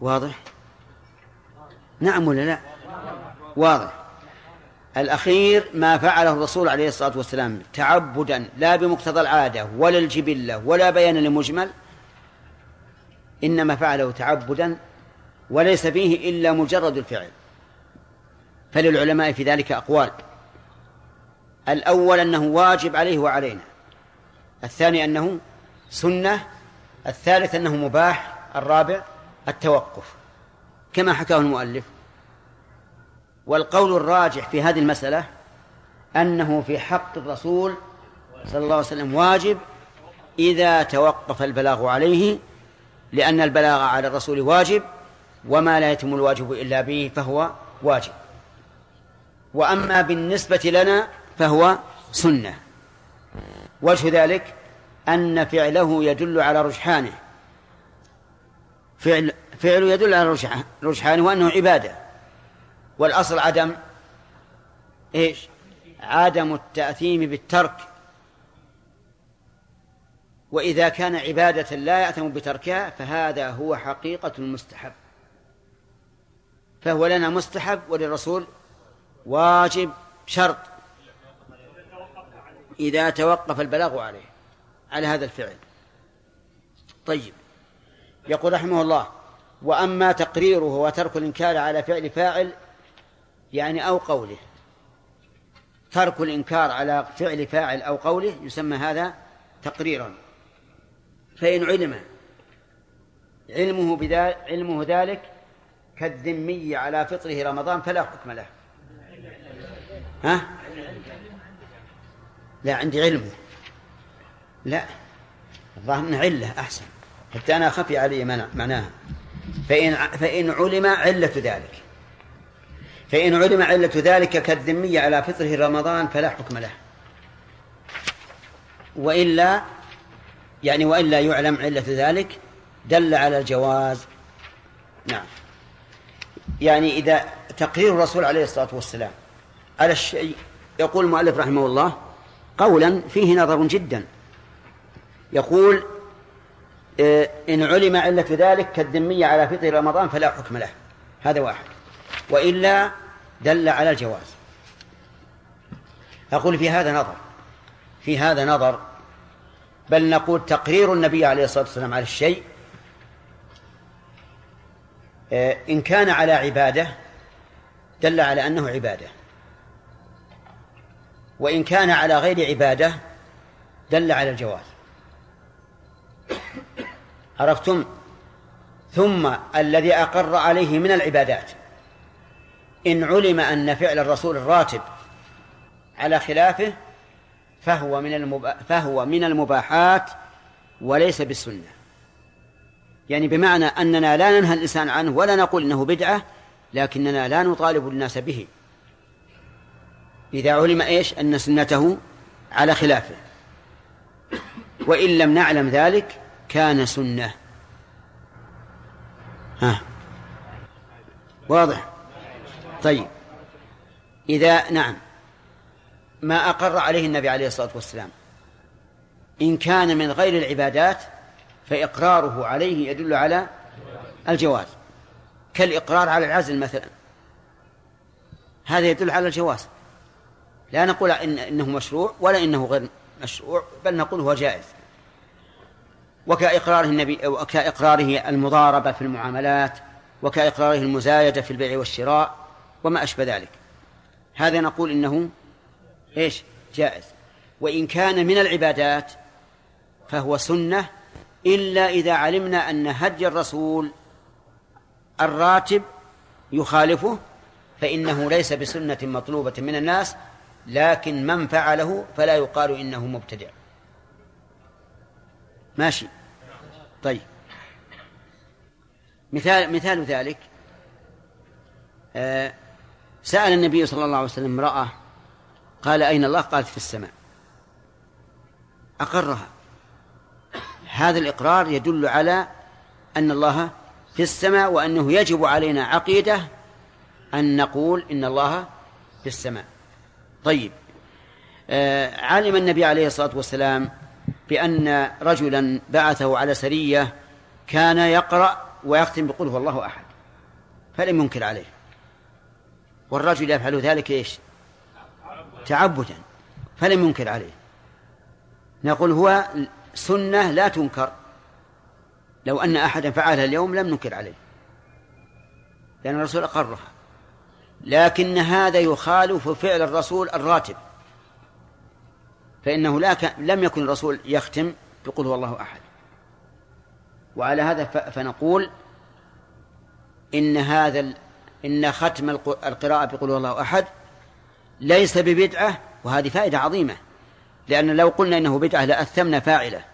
واضح؟ نعم ولا لا؟ واضح. الأخير ما فعله الرسول عليه الصلاة والسلام تعبدا لا بمقتضى العادة ولا الجبلة ولا بيانا لمجمل إنما فعله تعبدا وليس فيه إلا مجرد الفعل. فللعلماء في ذلك أقوال. الأول أنه واجب عليه وعلينا. الثاني أنه سنة. الثالث أنه مباح. الرابع التوقف. كما حكاه المؤلف. والقول الراجح في هذه المسألة أنه في حق الرسول صلى الله عليه وسلم واجب إذا توقف البلاغ عليه لأن البلاغ على الرسول واجب وما لا يتم الواجب إلا به فهو واجب. وأما بالنسبة لنا فهو سنة. وجه ذلك أن فعله يدل على رجحانه. فعل فعله يدل على رجحانه وأنه عبادة. والأصل عدم إيش؟ عدم التأثيم بالترك. وإذا كان عبادة لا يأثم بتركها فهذا هو حقيقة المستحب. فهو لنا مستحب وللرسول واجب شرط. إذا توقف البلاغ عليه على هذا الفعل. طيب. يقول رحمه الله وأما تقريره وترك الإنكار على فعل فاعل يعني أو قوله. ترك الإنكار على فعل فاعل أو قوله يسمى هذا تقريرا. فإن علم علمه بذلك علمه ذلك كالذمي على فطره رمضان فلا حكم له. ها؟ لا عندي علمه لا الظاهر علة أحسن. حتى أنا خفي علي معناها. فإن فإن علم علة ذلك. فإن علم علة ذلك كالذمية على فطره رمضان فلا حكم له. وإلا يعني وإلا يعلم علة ذلك دل على الجواز. نعم. يعني إذا تقرير الرسول عليه الصلاة والسلام على الشيء يقول المؤلف رحمه الله قولا فيه نظر جدا. يقول آه، إن علم علة ذلك كالذمية على فطر رمضان فلا حكم له. هذا واحد. وإلا دل على الجواز. أقول في هذا نظر في هذا نظر بل نقول تقرير النبي عليه الصلاة والسلام على الشيء آه، إن كان على عبادة دل على أنه عبادة. وإن كان على غير عبادة دل على الجواز. عرفتم؟ ثم الذي أقر عليه من العبادات. إن علم أن فعل الرسول الراتب على خلافه فهو من المبا... فهو من المباحات وليس بالسنة. يعني بمعنى أننا لا ننهى الإنسان عنه ولا نقول إنه بدعة لكننا لا نطالب الناس به. إذا علم إيش؟ أن سنته على خلافه. وإن لم نعلم ذلك كان سنة. ها. واضح؟ طيب. إذا نعم. ما أقر عليه النبي عليه الصلاة والسلام. إن كان من غير العبادات فإقراره عليه يدل على الجواز. كالإقرار على العزل مثلا. هذا يدل على الجواز. لا نقول إن إنه مشروع ولا إنه غير مشروع بل نقول هو جائز. وكإقراره النبي وكإقراره المضاربة في المعاملات وكإقراره المزايدة في البيع والشراء وما أشبه ذلك. هذا نقول إنه إيش؟ جائز. وإن كان من العبادات فهو سنة إلا إذا علمنا أن هدي الرسول الراتب يخالفه فإنه ليس بسنة مطلوبة من الناس لكن من فعله فلا يقال إنه مبتدع. ماشي؟ طيب. مثال مثال ذلك آه سأل النبي صلى الله عليه وسلم امرأة قال أين الله؟ قالت في السماء. أقرها. هذا الإقرار يدل على أن الله في السماء وأنه يجب علينا عقيدة أن نقول إن الله في السماء. طيب آه علم النبي عليه الصلاة والسلام بأن رجلا بعثه على سرية كان يقرأ ويختم بقول هو الله أحد فلم ينكر عليه. والرجل يفعل ذلك إيش؟ تعبدا فلم ينكر عليه. نقول هو سنة لا تنكر. لو أن أحدا فعلها اليوم لم ننكر عليه. لأن الرسول أقرها. لكن هذا يخالف فعل الرسول الراتب. فإنه لا ك... لم يكن الرسول يختم بقول هو الله أحد. وعلى هذا ف... فنقول إن هذا. إن ختم القراءة بقول الله أحد ليس ببدعة وهذه فائدة عظيمة لأن لو قلنا إنه بدعة لأثمنا فاعلة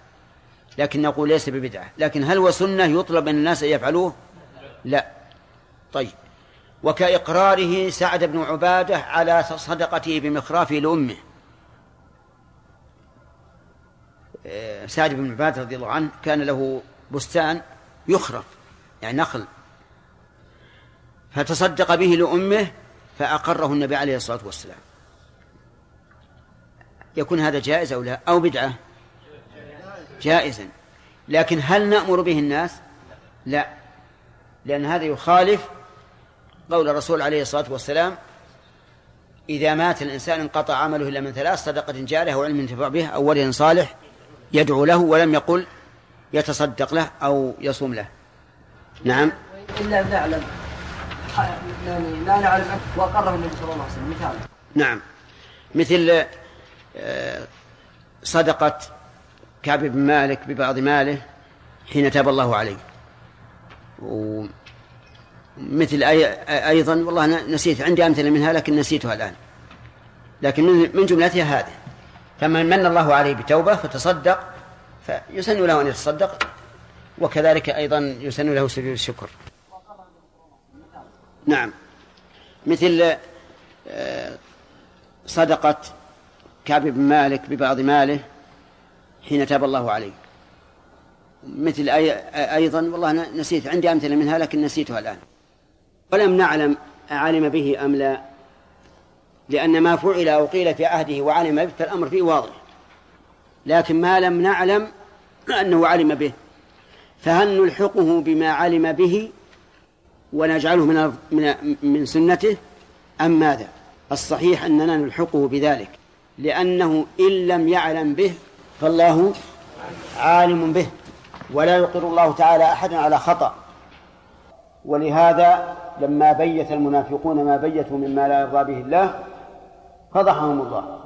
لكن نقول ليس ببدعة. لكن هل هو سنة يطلب من الناس أن يفعلوه؟ لا. طيب. وكإقراره سعد بن عبادة على صدقته بمخرافه لأمه. سعد بن عبادة رضي الله عنه كان له بستان يخرف يعني نخل. فتصدق به لأمه فأقره النبي عليه الصلاة والسلام. يكون هذا جائز أو لا؟ أو بدعة؟ جائزا. لكن هل نأمر به الناس؟ لا. لأن هذا يخالف قول الرسول عليه الصلاة والسلام إذا مات الإنسان انقطع عمله إلا من ثلاث صدقة جارية أو علم ينتفع به أو ولد صالح يدعو له ولم يقل يتصدق له أو يصوم له. نعم. إلا نعلم يعني لا نعلم وأقره النبي صلى الله عليه وسلم. مثال. نعم. مثل صدقة كعب بن مالك ببعض ماله حين تاب الله عليه. ومثل أي أيضا والله نسيت عندي أمثلة منها لكن نسيتها الآن. لكن من جملتها هذه. فمن من الله عليه بتوبة فتصدق فيسن له أن يتصدق وكذلك أيضا يسن له سجود الشكر. نعم. مثل صدقة كعب بن مالك ببعض ماله حين تاب الله عليه. مثل أي أيضا والله نسيت عندي أمثلة منها لكن نسيتها الآن. ولم نعلم أعلم به أم لا لأن ما فعل أو قيل في عهده وعلم به فالأمر فيه واضح. لكن ما لم نعلم أنه علم به. فهل نلحقه بما علم به ونجعله من من من سنته أم ماذا؟ الصحيح أننا نلحقه بذلك لأنه إن لم يعلم به فالله عالم به ولا يقر الله تعالى أحدا على خطأ. ولهذا لما بيت المنافقون ما بيتوا مما لا يرضى به الله فضحهم الله.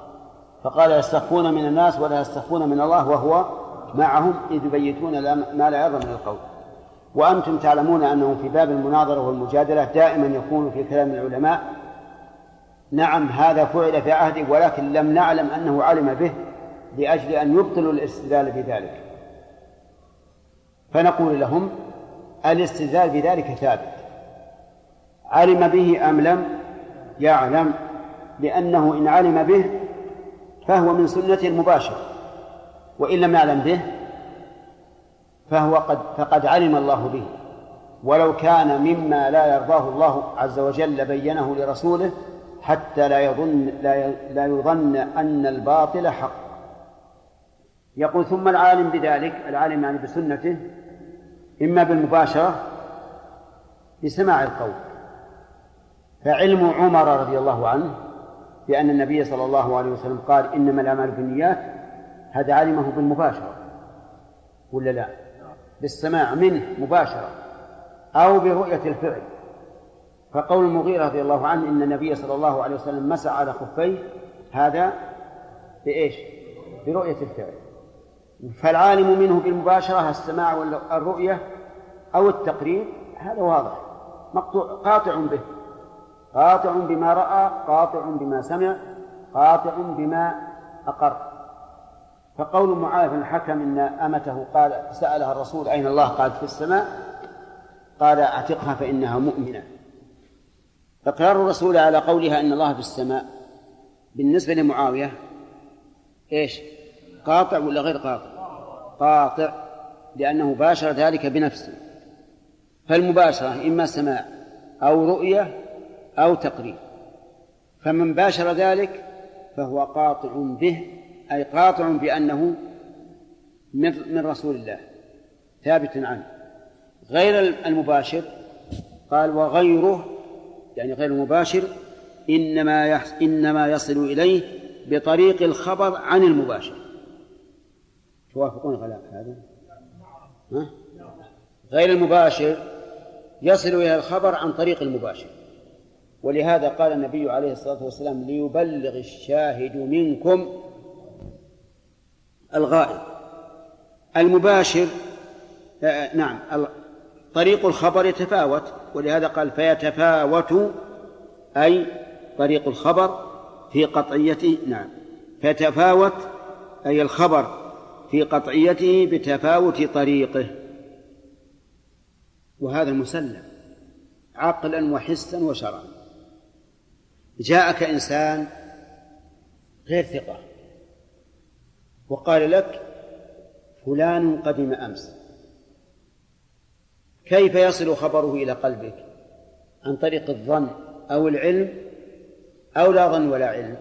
فقال يستخفون من الناس ولا يستخفون من الله وهو معهم إذ يبيتون ما لا يرضى من القول. وأنتم تعلمون أنه في باب المناظرة والمجادلة دائما يكون في كلام العلماء نعم هذا فعل في عهده ولكن لم نعلم أنه علم به لأجل أن يبطلوا الاستدلال بذلك. فنقول لهم الاستدلال بذلك ثابت. علم به أم لم؟ يعلم لأنه إن علم به فهو من سنته المباشرة وإن لم يعلم به فهو قد فقد علم الله به. ولو كان مما لا يرضاه الله عز وجل بينه لرسوله حتى لا يظن لا لا يظن أن الباطل حق. يقول ثم العالم بذلك العالم يعني بسنته إما بالمباشرة بسماع القول. فعلم عمر رضي الله عنه بأن النبي صلى الله عليه وسلم قال إنما الأعمال بالنيات. هذا علمه بالمباشرة ولا لا؟ بالسماع منه مباشرة أو برؤية الفعل. فقول المغيرة رضي الله عنه إن النبي صلى الله عليه وسلم مسح على خفيه هذا بإيش؟ برؤية الفعل. فالعالم منه بالمباشرة السماع والرؤية أو التقرير هذا واضح. مقطوع قاطع به. قاطع بما رأى قاطع بما سمع قاطع بما أقر. فقول معاذ بن الحكم إن أمته قال سألها الرسول أين الله؟ قالت في السماء. قال أعتقها فإنها مؤمنة. إقرار الرسول على قولها أن الله في السماء. بالنسبة لمعاوية إيش؟ قاطع ولا غير قاطع؟ قاطع لأنه باشر ذلك بنفسه. فالمباشرة إما سماع أو رؤية أو تقرير. فمن باشر ذلك فهو قاطع به أي قاطع بأنه من رسول الله ثابت عنه غير المباشر قال وغيره يعني غير المباشر إنما يحس إنما يصل إليه بطريق الخبر عن المباشر توافقون غلاء هذا؟ ها؟ غير المباشر يصل إلى الخبر عن طريق المباشر ولهذا قال النبي عليه الصلاة والسلام ليبلغ الشاهد منكم الغائب. المباشر آه نعم طريق الخبر يتفاوت ولهذا قال فيتفاوت أي طريق الخبر في قطعيته نعم فيتفاوت أي الخبر في قطعيته بتفاوت طريقه. وهذا مسلم عقلا وحسا وشرعا. جاءك إنسان غير ثقة. وقال لك فلان قدم أمس. كيف يصل خبره إلى قلبك؟ عن طريق الظن أو العلم أو لا ظن ولا علم؟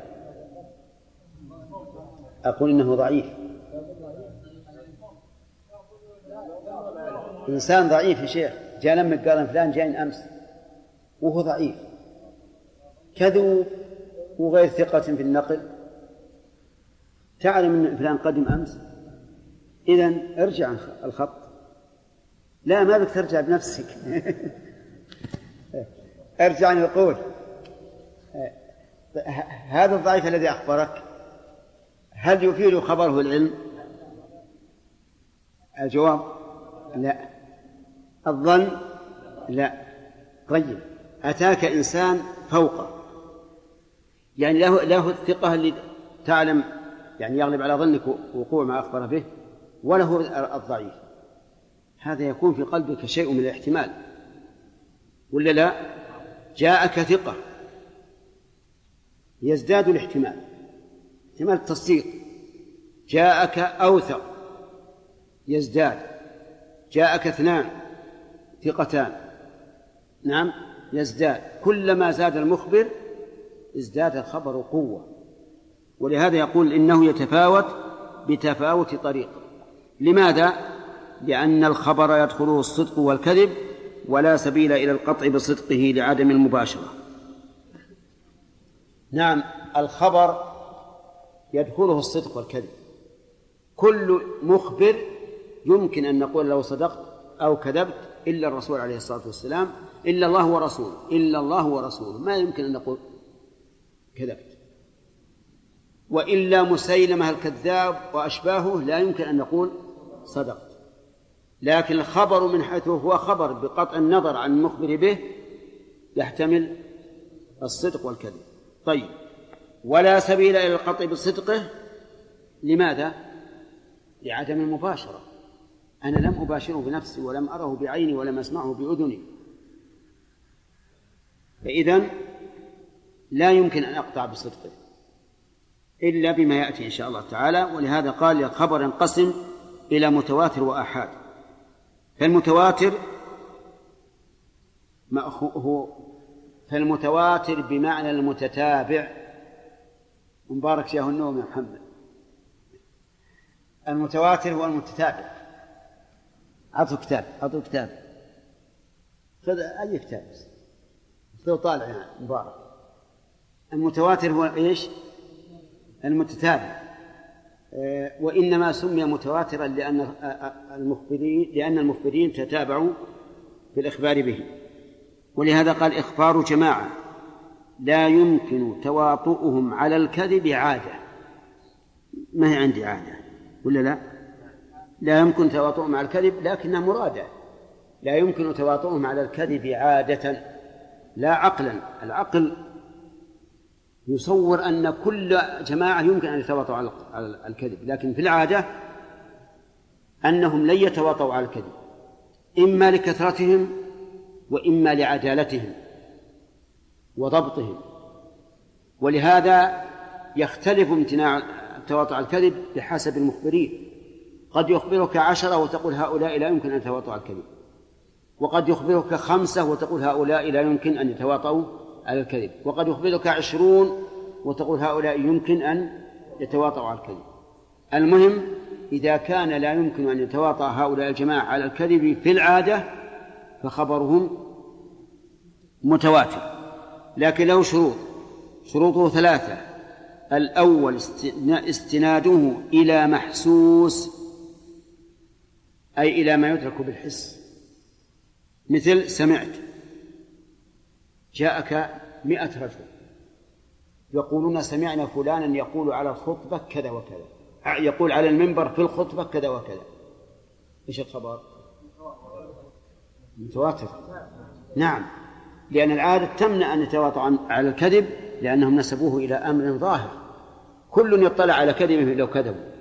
أقول إنه ضعيف. إنسان ضعيف يا شيخ. جاء لمك قال فلان جاء أمس. وهو ضعيف. كذوب وغير ثقة في النقل. تعلم أن فلان قدم أمس؟ إذا ارجع الخط. لا ما بك ترجع بنفسك. ارجع عن القول هذا الضعيف الذي أخبرك هل يفيد خبره العلم؟ الجواب لا. الظن لا. طيب أتاك إنسان فوقه. يعني له له الثقة اللي تعلم يعني يغلب على ظنك وقوع ما أخبر به وله الضعيف. هذا يكون في قلبك شيء من الاحتمال. ولا لا؟ جاءك ثقة. يزداد الاحتمال. احتمال التصديق. جاءك أوثق. يزداد. جاءك اثنان. ثقتان. نعم؟ يزداد. كلما زاد المخبر ازداد الخبر قوة. ولهذا يقول إنه يتفاوت بتفاوت طريق. لماذا؟ لأن الخبر يدخله الصدق والكذب ولا سبيل إلى القطع بصدقه لعدم المباشرة. نعم الخبر يدخله الصدق والكذب. كل مخبر يمكن أن نقول لو صدقت أو كذبت إلا الرسول عليه الصلاة والسلام إلا الله ورسوله إلا الله ورسوله. ما يمكن أن نقول كذبت وإلا مسيلمة الكذاب وأشباهه لا يمكن أن نقول صدقت لكن الخبر من حيث هو خبر بقطع النظر عن المخبر به يحتمل الصدق والكذب. طيب ولا سبيل إلى القطع بصدقه؟ لماذا؟ لعدم المباشرة. أنا لم أباشره بنفسي ولم أره بعيني ولم أسمعه بأذني. فإذا لا يمكن أن أقطع بصدقه. إلا بما يأتي إن شاء الله تعالى ولهذا قال الخبر ينقسم إلى متواتر وآحاد. فالمتواتر هو فالمتواتر بمعنى المتتابع. مبارك شاه النوم يا محمد. المتواتر هو المتتابع. أعطوا كتاب أعطوا كتاب. خذ أي كتاب خذ طالع يعني مبارك. المتواتر هو إيش؟ المتتابع آه، وإنما سمي متواترا لأن المخبرين لأن المخبرين تتابعوا في الإخبار به. ولهذا قال إخبار جماعة. لا يمكن تواطؤهم على الكذب عادة. ما هي عندي عادة؟ ولا لا؟ لا يمكن تواطؤهم على الكذب لكنها مرادة. لا يمكن تواطؤهم على الكذب عادة. لا عقلا. العقل يصور أن كل جماعة يمكن أن يتواطؤوا على الكذب لكن في العادة أنهم لن يتواطؤوا على الكذب إما لكثرتهم وإما لعدالتهم وضبطهم. ولهذا يختلف امتناع التواطؤ على الكذب بحسب المخبرين. قد يخبرك عشرة وتقول هؤلاء لا يمكن أن يتواطؤوا على الكذب وقد يخبرك خمسة وتقول هؤلاء لا يمكن أن يتواطؤوا على الكذب. وقد يخبرك عشرون وتقول هؤلاء يمكن أن يتواطؤوا على الكذب. المهم إذا كان لا يمكن أن يتواطأ هؤلاء الجماعة على الكذب في العادة فخبرهم متواتر. لكن له شروط. شروطه ثلاثة. الأول استناده إلى محسوس أي إلى ما يدرك بالحس. مثل سمعت. جاءك مئة رجل. يقولون سمعنا فلانا يقول على الخطبة كذا وكذا. يقول على المنبر في الخطبة كذا وكذا. إيش الخبر؟ متواتر. نعم. لأن العادة تمنع أن يتواطع على الكذب لأنهم نسبوه إلى أمر ظاهر. كل يطلع على كذبه لو كذبوا.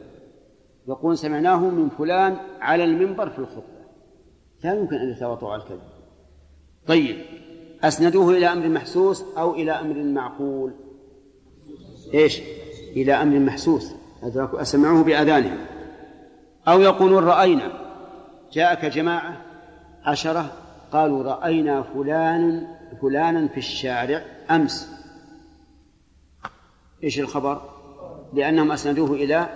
يقول سمعناه من فلان على المنبر في الخطبة. لا يمكن أن يتواطعوا على الكذب. طيب. أسندوه إلى أمر محسوس أو إلى أمر معقول؟ إيش؟ إلى أمر محسوس. أسمعوه بأذانهم. أو يقولون رأينا. جاءك جماعة عشرة قالوا رأينا فلان فلانا في الشارع أمس. إيش الخبر؟ لأنهم أسندوه إلى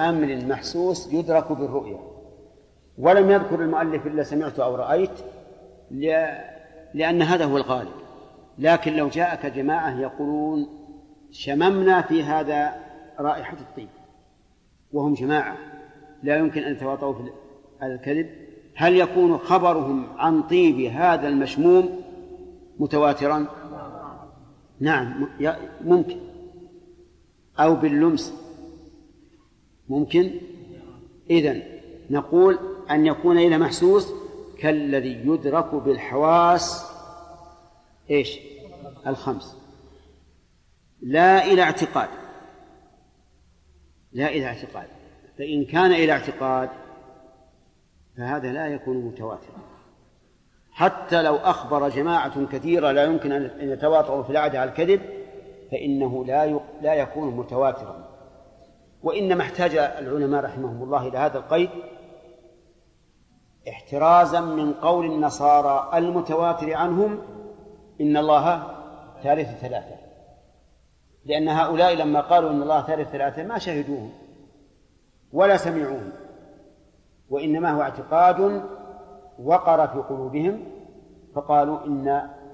أمر محسوس يدرك بالرؤية ولم يذكر المؤلف إلا سمعت أو رأيت. لأن هذا هو الغالب. لكن لو جاءك جماعة يقولون شممنا في هذا رائحة الطيب وهم جماعة لا يمكن أن يتواطؤوا في الكذب. هل يكون خبرهم عن طيب هذا المشموم متواترا؟ نعم ممكن. أو باللمس. ممكن؟ إذن نقول أن يكون إلى محسوس كالذي يدرك بالحواس إيش؟ الخمس. لا إلى اعتقاد. لا إلى اعتقاد. فإن كان إلى اعتقاد فهذا لا يكون متواترا. حتى لو أخبر جماعة كثيرة لا يمكن أن يتواطؤوا في العادة على الكذب فإنه لا لا يكون متواترا. وإنما احتاج العلماء رحمهم الله إلى هذا القيد احترازا من قول النصارى المتواتر عنهم إن الله ثالث ثلاثة. لأن هؤلاء لما قالوا إن الله ثالث ثلاثة ما شهدوه ولا سمعوه وإنما هو اعتقاد وقر في قلوبهم فقالوا إن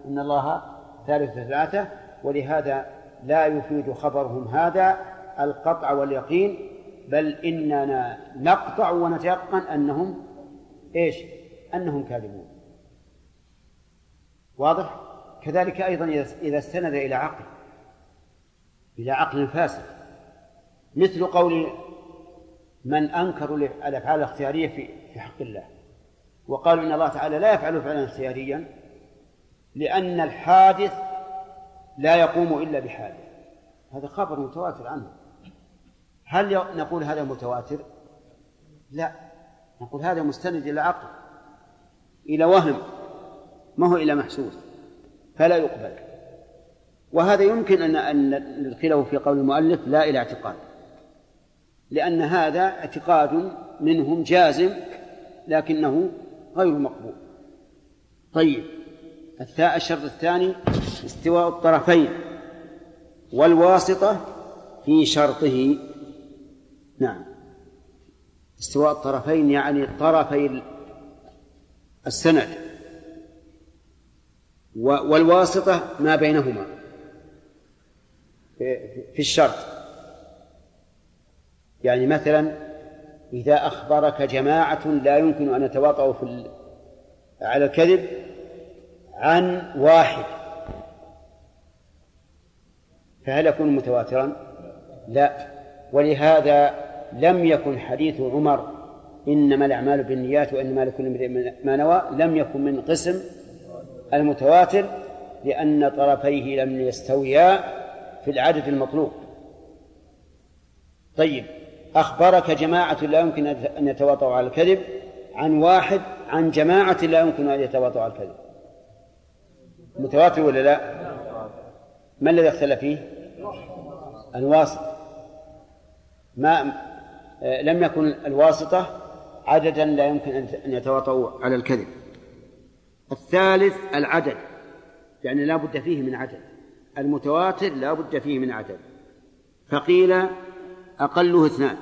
إن الله ثالث ثلاثة ولهذا لا يفيد خبرهم هذا القطع واليقين بل إننا نقطع ونتيقن أنهم إيش؟ أنهم كاذبون. واضح؟ كذلك أيضا إذا استند إلى عقل. إلى عقل فاسد. مثل قول من انكروا الأفعال الاختيارية في في حق الله. وقالوا إن الله تعالى لا يفعل فعلا اختياريا لأن الحادث لا يقوم إلا بحادث. هذا خبر متواتر عنه. هل نقول هذا متواتر؟ لا. نقول هذا مستند إلى عقل إلى وهم ما هو إلى محسوس فلا يقبل. وهذا يمكن أن أن ندخله في قول المؤلف لا إلى اعتقاد لأن هذا اعتقاد منهم جازم لكنه غير مقبول. طيب الشرط الثاني استواء الطرفين والواسطة في شرطه. نعم. استواء الطرفين يعني طرفي السند. والواسطة ما بينهما. في الشرط. يعني مثلا إذا أخبرك جماعة لا يمكن أن يتواطؤوا في على الكذب عن واحد. فهل يكون متواترا؟ لا. ولهذا لم يكن حديث عمر إنما الأعمال بالنيات وإنما لكل امرئ ما نوى لم يكن من قسم المتواتر لأن طرفيه لم يستويا في العدد المطلوب طيب أخبرك جماعة لا يمكن أن يتواطؤوا على الكذب عن واحد عن جماعة لا يمكن أن يتواطؤوا على الكذب متواتر ولا لا؟ ما الذي اختلف فيه؟ الواسطة ما لم يكن الواسطة عددا لا يمكن أن يتواطؤوا على الكذب. الثالث العدد يعني لا بد فيه من عدد. المتواتر لا بد فيه من عدد. فقيل أقله اثنان.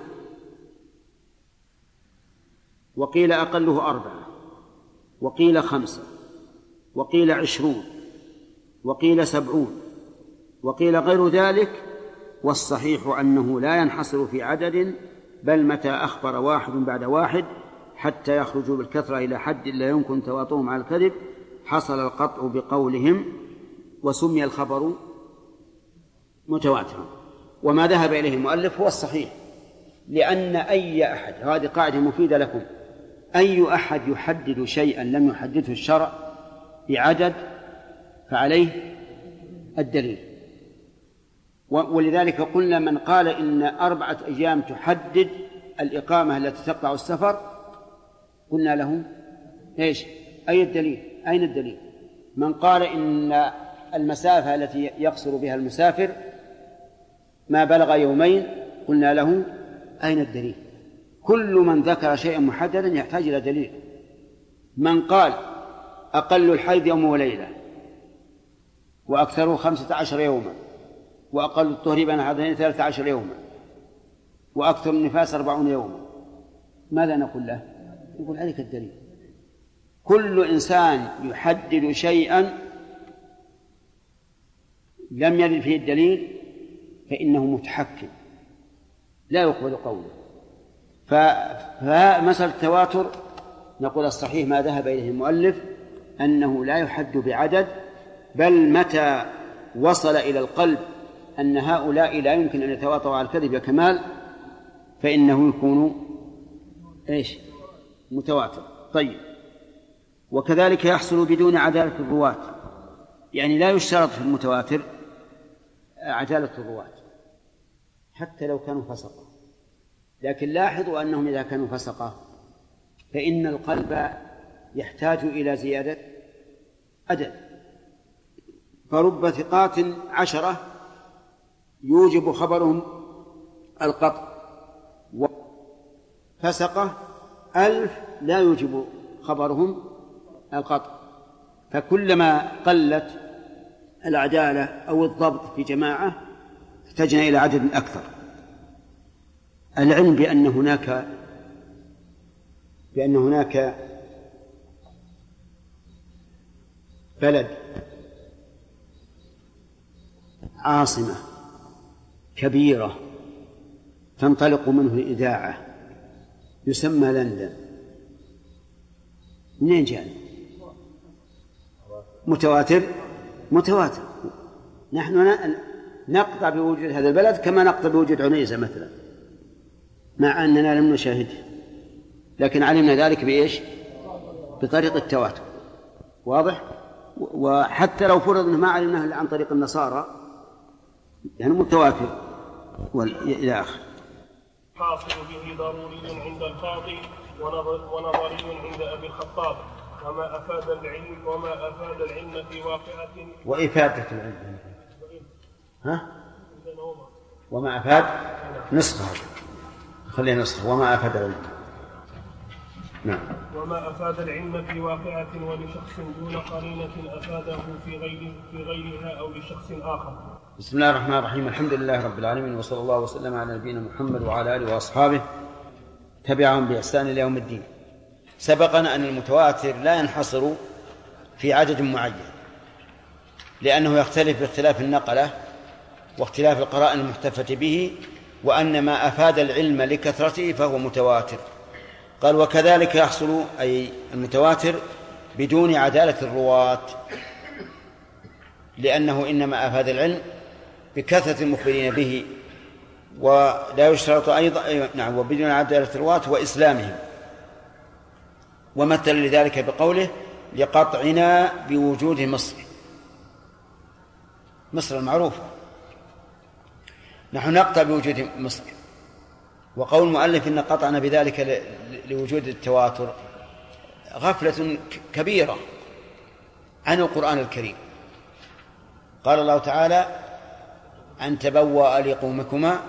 وقيل أقله أربعة. وقيل خمسة. وقيل عشرون. وقيل سبعون. وقيل غير ذلك والصحيح أنه لا ينحصر في عدد بل متى أخبر واحد بعد واحد حتى يخرجوا بالكثرة إلى حد لا يمكن تواطؤهم على الكذب حصل القطع بقولهم وسمي الخبر متواترا. وما ذهب إليه المؤلف هو الصحيح لأن أي أحد هذه قاعدة مفيدة لكم أي أحد يحدد شيئا لم يحدده الشرع بعدد فعليه الدليل. ولذلك قلنا من قال إن أربعة أيام تحدد الإقامة التي تقطع السفر قلنا له إيش؟ أي الدليل؟ أين الدليل؟ من قال إن المسافة التي يقصر بها المسافر ما بلغ يومين قلنا له أين الدليل؟ كل من ذكر شيئا محددا يحتاج إلى دليل. من قال أقل الحيض يوم وليلة وأكثره خمسة عشر يوما وأقل الطهر بين هذين ثلاثة عشر يوما وأكثر النفاس أربعون يوما. ماذا نقول له؟ يقول عليك الدليل. كل إنسان يحدد شيئا لم يرد فيه الدليل فإنه متحكم. لا يقبل قوله. فمسألة التواتر نقول الصحيح ما ذهب إليه المؤلف أنه لا يحد بعدد بل متى وصل إلى القلب أن هؤلاء لا يمكن أن يتواطؤوا على الكذب كمال فإنه يكون إيش؟ متواتر طيب. وكذلك يحصل بدون عدالة الرواة. يعني لا يشترط في المتواتر عدالة الرواة حتى لو كانوا فسقا. لكن لاحظوا أنهم إذا كانوا فسقا فإن القلب يحتاج إلى زيادة عدد فرب ثقات عشرة يوجب خبرهم القطع. فسقة. ألف لا يوجب خبرهم القطع. فكلما قلت العدالة أو الضبط في جماعة احتجنا إلى عدد أكثر. العلم بأن هناك بأن هناك بلد عاصمة كبيرة تنطلق منه الإذاعة يسمى لندن. منين جاء؟ متواتر؟ متواتر. نحن نقطع بوجود هذا البلد كما نقطع بوجود عنيزة مثلا مع أننا لم نشاهده. لكن علمنا ذلك بإيش؟ بطريق التواتر. واضح؟ وحتى لو فرض أنه ما علمناه إلا عن طريق النصارى يعني متواتر. إلى آخره حاصل به ضروري عند القاضي ونظري عند أبي الخطاب. وما أفاد العلم وما أفاد العلم في واقعة وإفادة العلم. ها؟ وما أفاد؟ نسخة خلينا نسخة وما أفاد العلم. نعم. وما أفاد العلم في واقعة ولشخص دون قرينة أفاده في غير في غيرها أو لشخص آخر. بسم الله الرحمن الرحيم، الحمد لله رب العالمين وصلى الله وسلم على نبينا محمد وعلى آله وأصحابه تبعهم بإحسان إلى يوم الدين. سبقنا أن المتواتر لا ينحصر في عدد معين لأنه يختلف باختلاف النقلة واختلاف القرائن المحتفة به وأن ما أفاد العلم لكثرته فهو متواتر قال وكذلك يحصل أي المتواتر بدون عدالة الرواة لأنه إنما أفاد العلم بكثرة المخبرين به ولا يشترط أيضا أي- نعم وبدون عدالة الرواة وإسلامهم. ومثل لذلك بقوله لقطعنا بوجود مصر. مصر المعروفة. نحن نقطع بوجود مصر. وقول المؤلف إن قطعنا بذلك لوجود التواتر غفلة كبيرة عن القرآن الكريم. قال الله تعالى أن تبوأ لقومكما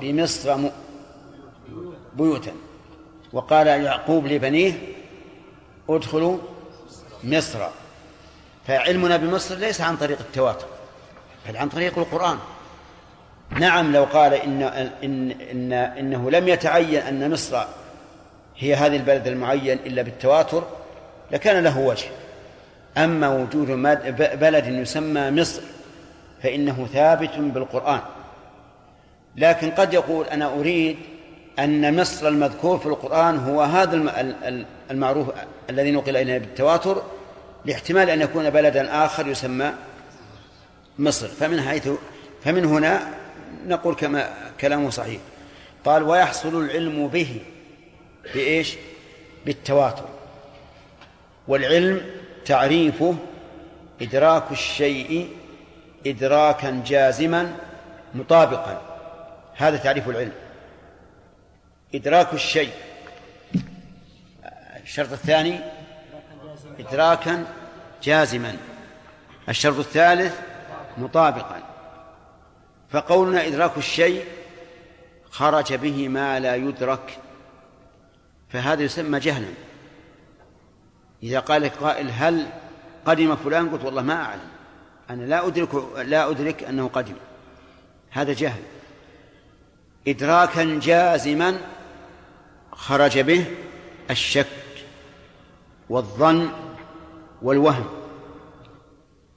بمصر بيوتا. وقال يعقوب لبنيه ادخلوا مصر. فعلمنا بمصر ليس عن طريق التواتر بل عن طريق القرآن. نعم لو قال إن, إن, إن إنه لم يتعين أن مصر هي هذه البلد المعين إلا بالتواتر لكان له وجه. أما وجود بلد يسمى مصر فإنه ثابت بالقرآن. لكن قد يقول أنا أريد أن مصر المذكور في القرآن هو هذا الم- ال- ال- المعروف الذي نقل إلينا بالتواتر لاحتمال أن يكون بلدا آخر يسمى مصر. فمن حيث فمن هنا نقول كما كلامه صحيح. قال ويحصل العلم به بإيش؟ بالتواتر. والعلم تعريفه إدراك الشيء إدراكا جازما مطابقا. هذا تعريف العلم. إدراك الشيء. الشرط الثاني إدراكا جازما. الشرط الثالث مطابقا. فقولنا إدراك الشيء خرج به ما لا يدرك. فهذا يسمى جهلا. إذا قال قائل هل قدم فلان قلت والله ما أعلم. أنا لا أدرك لا أدرك أنه قدم هذا جهل. إدراكا جازما خرج به الشك والظن والوهم.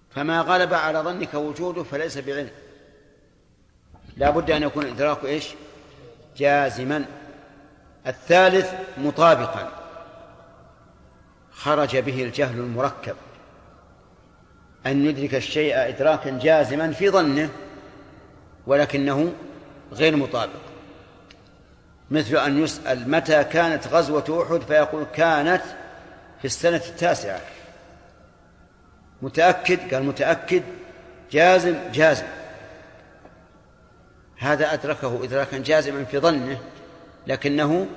فما غلب على ظنك وجوده فليس بعلم. لا بد أن يكون إدراك إيش؟ جازما. الثالث مطابقا. خرج به الجهل المركب. أن يدرك الشيء إدراكا جازما في ظنه ولكنه غير مطابق. مثل أن يسأل متى كانت غزوة أحد فيقول كانت في السنة التاسعة. متأكد؟ قال متأكد. جازم؟ جازم. هذا أدركه إدراكا جازما في ظنه لكنه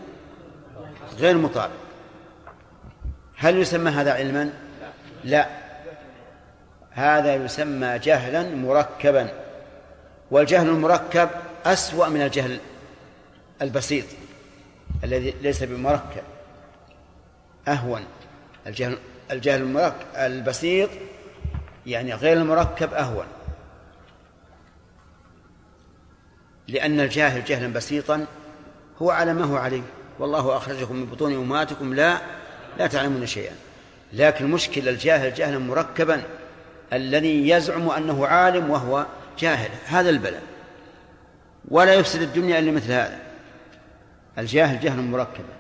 غير مطابق. هل يسمى هذا علما؟ لا. هذا يسمى جهلا مركبا. والجهل المركب أسوأ من الجهل البسيط الذي ليس بمركب. أهون. الجهل الجهل البسيط يعني غير المركب أهون. لأن الجاهل جهلا بسيطا هو على ما هو عليه. والله أخرجكم من بطون أمهاتكم لا لا تعلمون شيئا. لكن مشكل الجاهل جهلا مركبا الذي يزعم أنه عالم وهو جاهل هذا البلاء ولا يفسد الدنيا إلا مثل هذا. الجاهل جهلا مركبا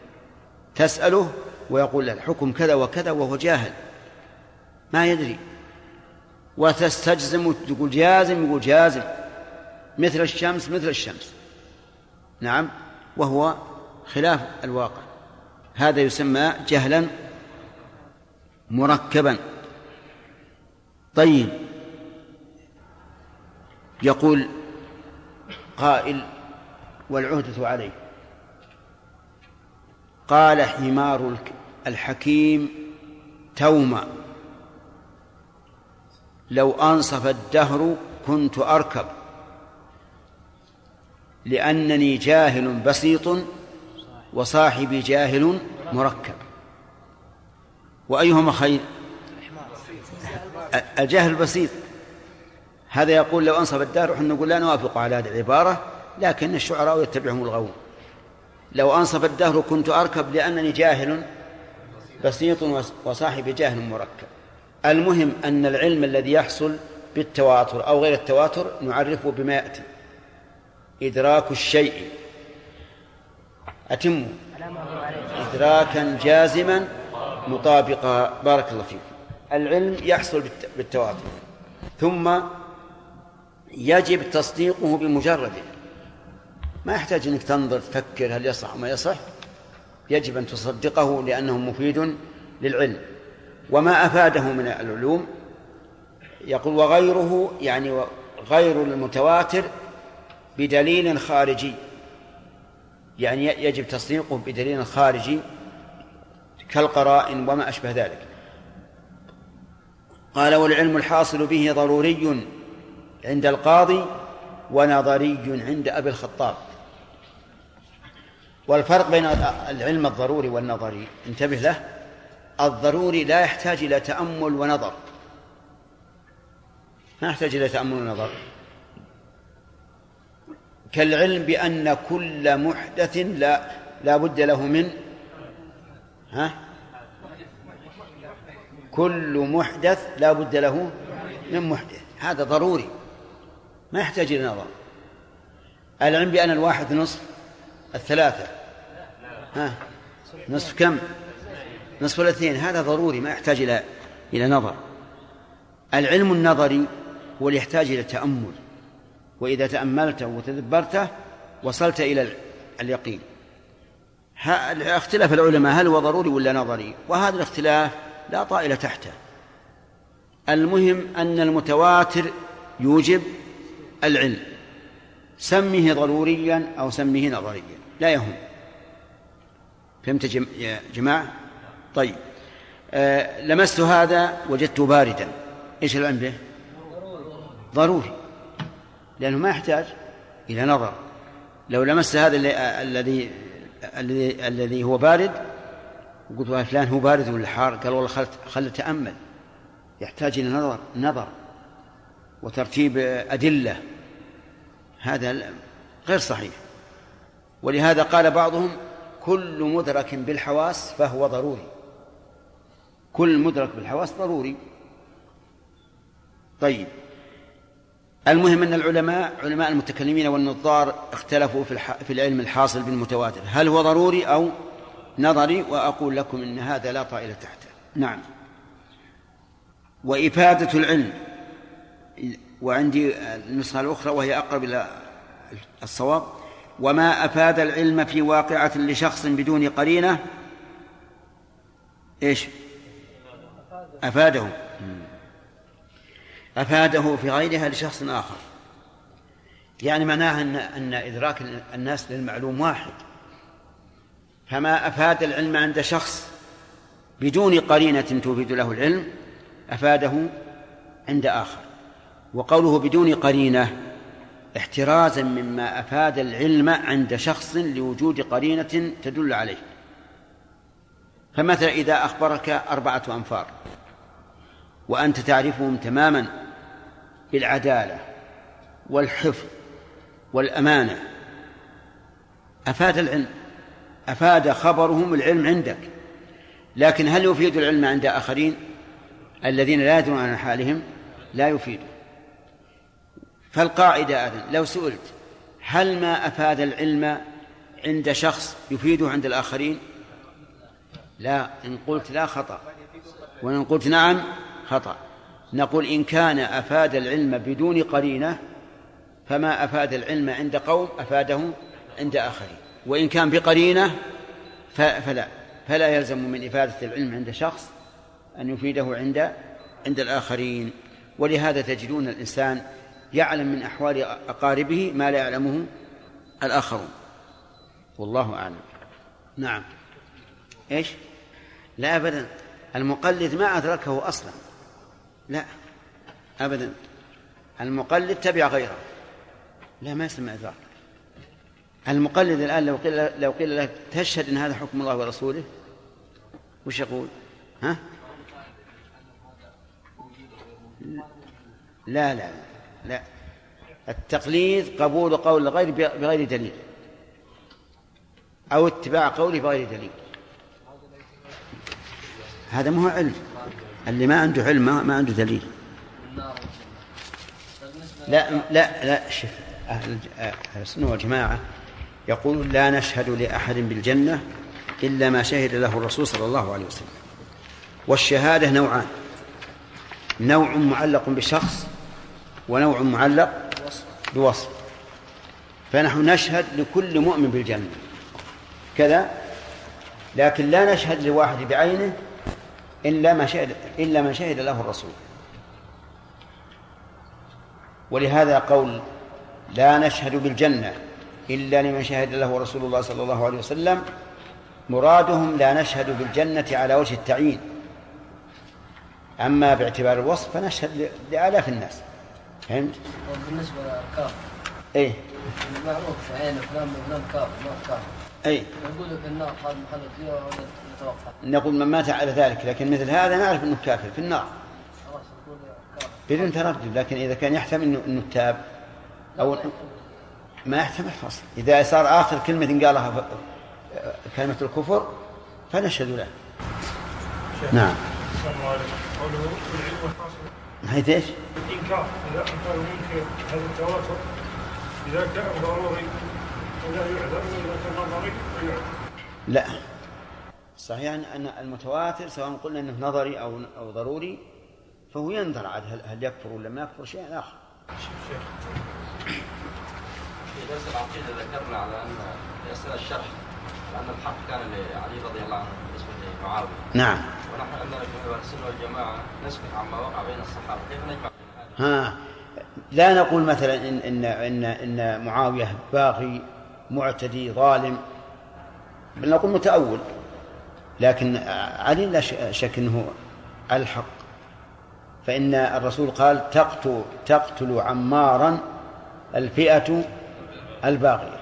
تسأله ويقول الحكم كذا وكذا وهو جاهل. ما يدري. وتستجزم وتقول جازم يقول جازم. مثل الشمس مثل الشمس. نعم. وهو خلاف الواقع. هذا يسمى جهلا مركبا. طيب. يقول قائل والعهدة عليه. قال حمار الحكيم توما. لو أنصف الدهر كنت أركب. لأنني جاهل بسيط وصاحبي جاهل مركب. وأيهما خير؟ الجهل البسيط هذا يقول لو أنصف الدهر ونحن نقول لا نوافق على هذه العبارة لكن الشعراء يتبعهم الغوون لو أنصف الدهر كنت أركب لأنني جاهل بسيط وصاحبي جاهل مركب. المهم أن العلم الذي يحصل بالتواتر أو غير التواتر نعرفه بما يأتي. إدراك الشيء. أتم إدراكا جازما مطابقا. بارك الله فيكم العلم يحصل بالتواتر ثم يجب تصديقه بمجرده. ما يحتاج إنك تنظر تفكر هل يصح ما يصح. يجب أن تصدقه لأنه مفيد للعلم. وما أفاده من العلوم يقول وغيره يعني غير المتواتر بدليل خارجي. يعني يجب تصديقه بدليل خارجي كالقرائن وما أشبه ذلك. قال والعلم الحاصل به ضروري عند القاضي ونظري عند أبي الخطاب. والفرق بين العلم الضروري والنظري انتبه له الضروري لا يحتاج إلى تأمل ونظر. ما يحتاج إلى تأمل ونظر. كالعلم بأن كل محدث لا لا بد له من ها؟ كل محدث لا بد له من محدث هذا ضروري ما يحتاج إلى نظر العلم بأن الواحد نصف الثلاثة. ها؟ نصف كم؟ نصف الاثنين هذا ضروري ما يحتاج إلى إلى نظر. العلم النظري هو اللي يحتاج إلى تأمل. وإذا تأملته وتدبرته وصلت إلى اليقين. اختلاف العلماء هل هو ضروري ولا نظري؟ وهذا الاختلاف لا طائل تحته. المهم أن المتواتر يوجب العلم. سمه ضروريا أو سمه نظريا. لا يهم. فهمت يا جماعة؟ طيب. آه لمست هذا وجدته باردا. إيش العلم به؟ ضروري. لأنه ما يحتاج إلى نظر. لو لمس هذا الذي الذي الذي هو بارد وقلت فلان هو بارد ولا حار؟ قال والله خل خل تأمل. يحتاج إلى نظر نظر وترتيب أدلة. هذا غير صحيح. ولهذا قال بعضهم كل مدرك بالحواس فهو ضروري. كل مدرك بالحواس ضروري. طيب. المهم أن العلماء علماء المتكلمين والنظار اختلفوا في, في العلم الحاصل بالمتواتر. هل هو ضروري أو نظري وأقول لكم أن هذا لا طائل تحته. نعم. وإفادة العلم. وعندي النسخة الأخرى وهي أقرب إلى الصواب. وما أفاد العلم في واقعة لشخص بدون قرينة؟ إيش؟ أفاده. أفاده في غيرها لشخص آخر. يعني معناها أن أن إدراك الناس للمعلوم واحد. فما أفاد العلم عند شخص بدون قرينة تفيد له العلم أفاده عند آخر. وقوله بدون قرينة احترازا مما أفاد العلم عند شخص لوجود قرينة تدل عليه. فمثلا إذا أخبرك أربعة أنفار وأنت تعرفهم تماما بالعدالة والحفظ والأمانة أفاد العلم. أفاد خبرهم العلم عندك. لكن هل يفيد العلم عند آخرين؟ الذين لا يدرون عن حالهم لا يفيد. فالقاعدة أذن لو سئلت هل ما أفاد العلم عند شخص يفيده عند الآخرين؟ لا إن قلت لا خطأ. وإن قلت نعم خطأ. نقول إن كان أفاد العلم بدون قرينة فما أفاد العلم عند قوم أفاده عند آخرين. وإن كان بقرينة فلا. فلا يلزم من إفادة العلم عند شخص أن يفيده عند عند الآخرين. ولهذا تجدون الإنسان يعلم من أحوال أقاربه ما لا يعلمه الآخرون. والله أعلم. نعم. إيش؟ لا أبدا. المقلد ما أدركه أصلا. لا أبدا. المقلد تبع غيره. لا ما يسمى إدراك. المقلد الآن لو قيل لو قيل له تشهد أن هذا حكم الله ورسوله؟ وش يقول؟ ها؟ لا لا لا. التقليد قبول قول الغير بغير دليل. أو اتباع قوله بغير دليل. هذا ما هو علم. اللي ما عنده علم ما عنده دليل. لا لا لا شوف أهل السنة والجماعة يقول لا نشهد لأحد بالجنة إلا ما شهد له الرسول صلى الله عليه وسلم. والشهادة نوعان. نوع معلق بشخص ونوع معلق بوصف. فنحن نشهد لكل مؤمن بالجنة. كذا. لكن لا نشهد لواحد بعينه إلا ما شهد إلا من شهد له الرسول. ولهذا قول لا نشهد بالجنة. إلا لمن شهد له رسول الله صلى الله عليه وسلم مرادهم لا نشهد بالجنة على وجه التعيين. أما باعتبار الوصف فنشهد لآلاف الناس. فهمت؟ بالنسبة للكافر إيه. المعروف في عين فلان فلان كافر ما كافر أي نقول في النار هذا محل فيها ولا نتوقع نقول من مات على ذلك لكن مثل هذا نعرف أنه كافر في النار. خلاص نقول كافر. بدون تردد لكن إذا كان يحتمل أنه, تاب أو ما يحتمل خلاص إذا صار آخر كلمة قالها كلمة الكفر فنشهد له. نعم. حيث إيش؟ الإنكار إذا أنكر هذا التواتر إذا كان ضروري ولا يعذر وإذا كان نظري فيعذر لا. صحيح أن- المتواتر سواء قلنا أنه نظري أو أو ضروري فهو ينظر عاد هل, يكفر ولا ما يكفر شيء آخر. في درس العقيدة ذكرنا على أن في أثناء الشرح على أن الحق كان لعلي رضي الله عنه بالنسبة لمعاوية. نعم. ونحن عندنا في أهل السنة والجماعة نسكت عما وقع بين الصحابة. كيف نجمع بين هذا؟ ها. لا نقول مثلا إن إن إن, إن معاوية باغي معتدي ظالم بل نقول متأول. لكن علي لا شك أنه على الحق. فإن الرسول قال تقتل تقتل عمارا الفئة الباغية.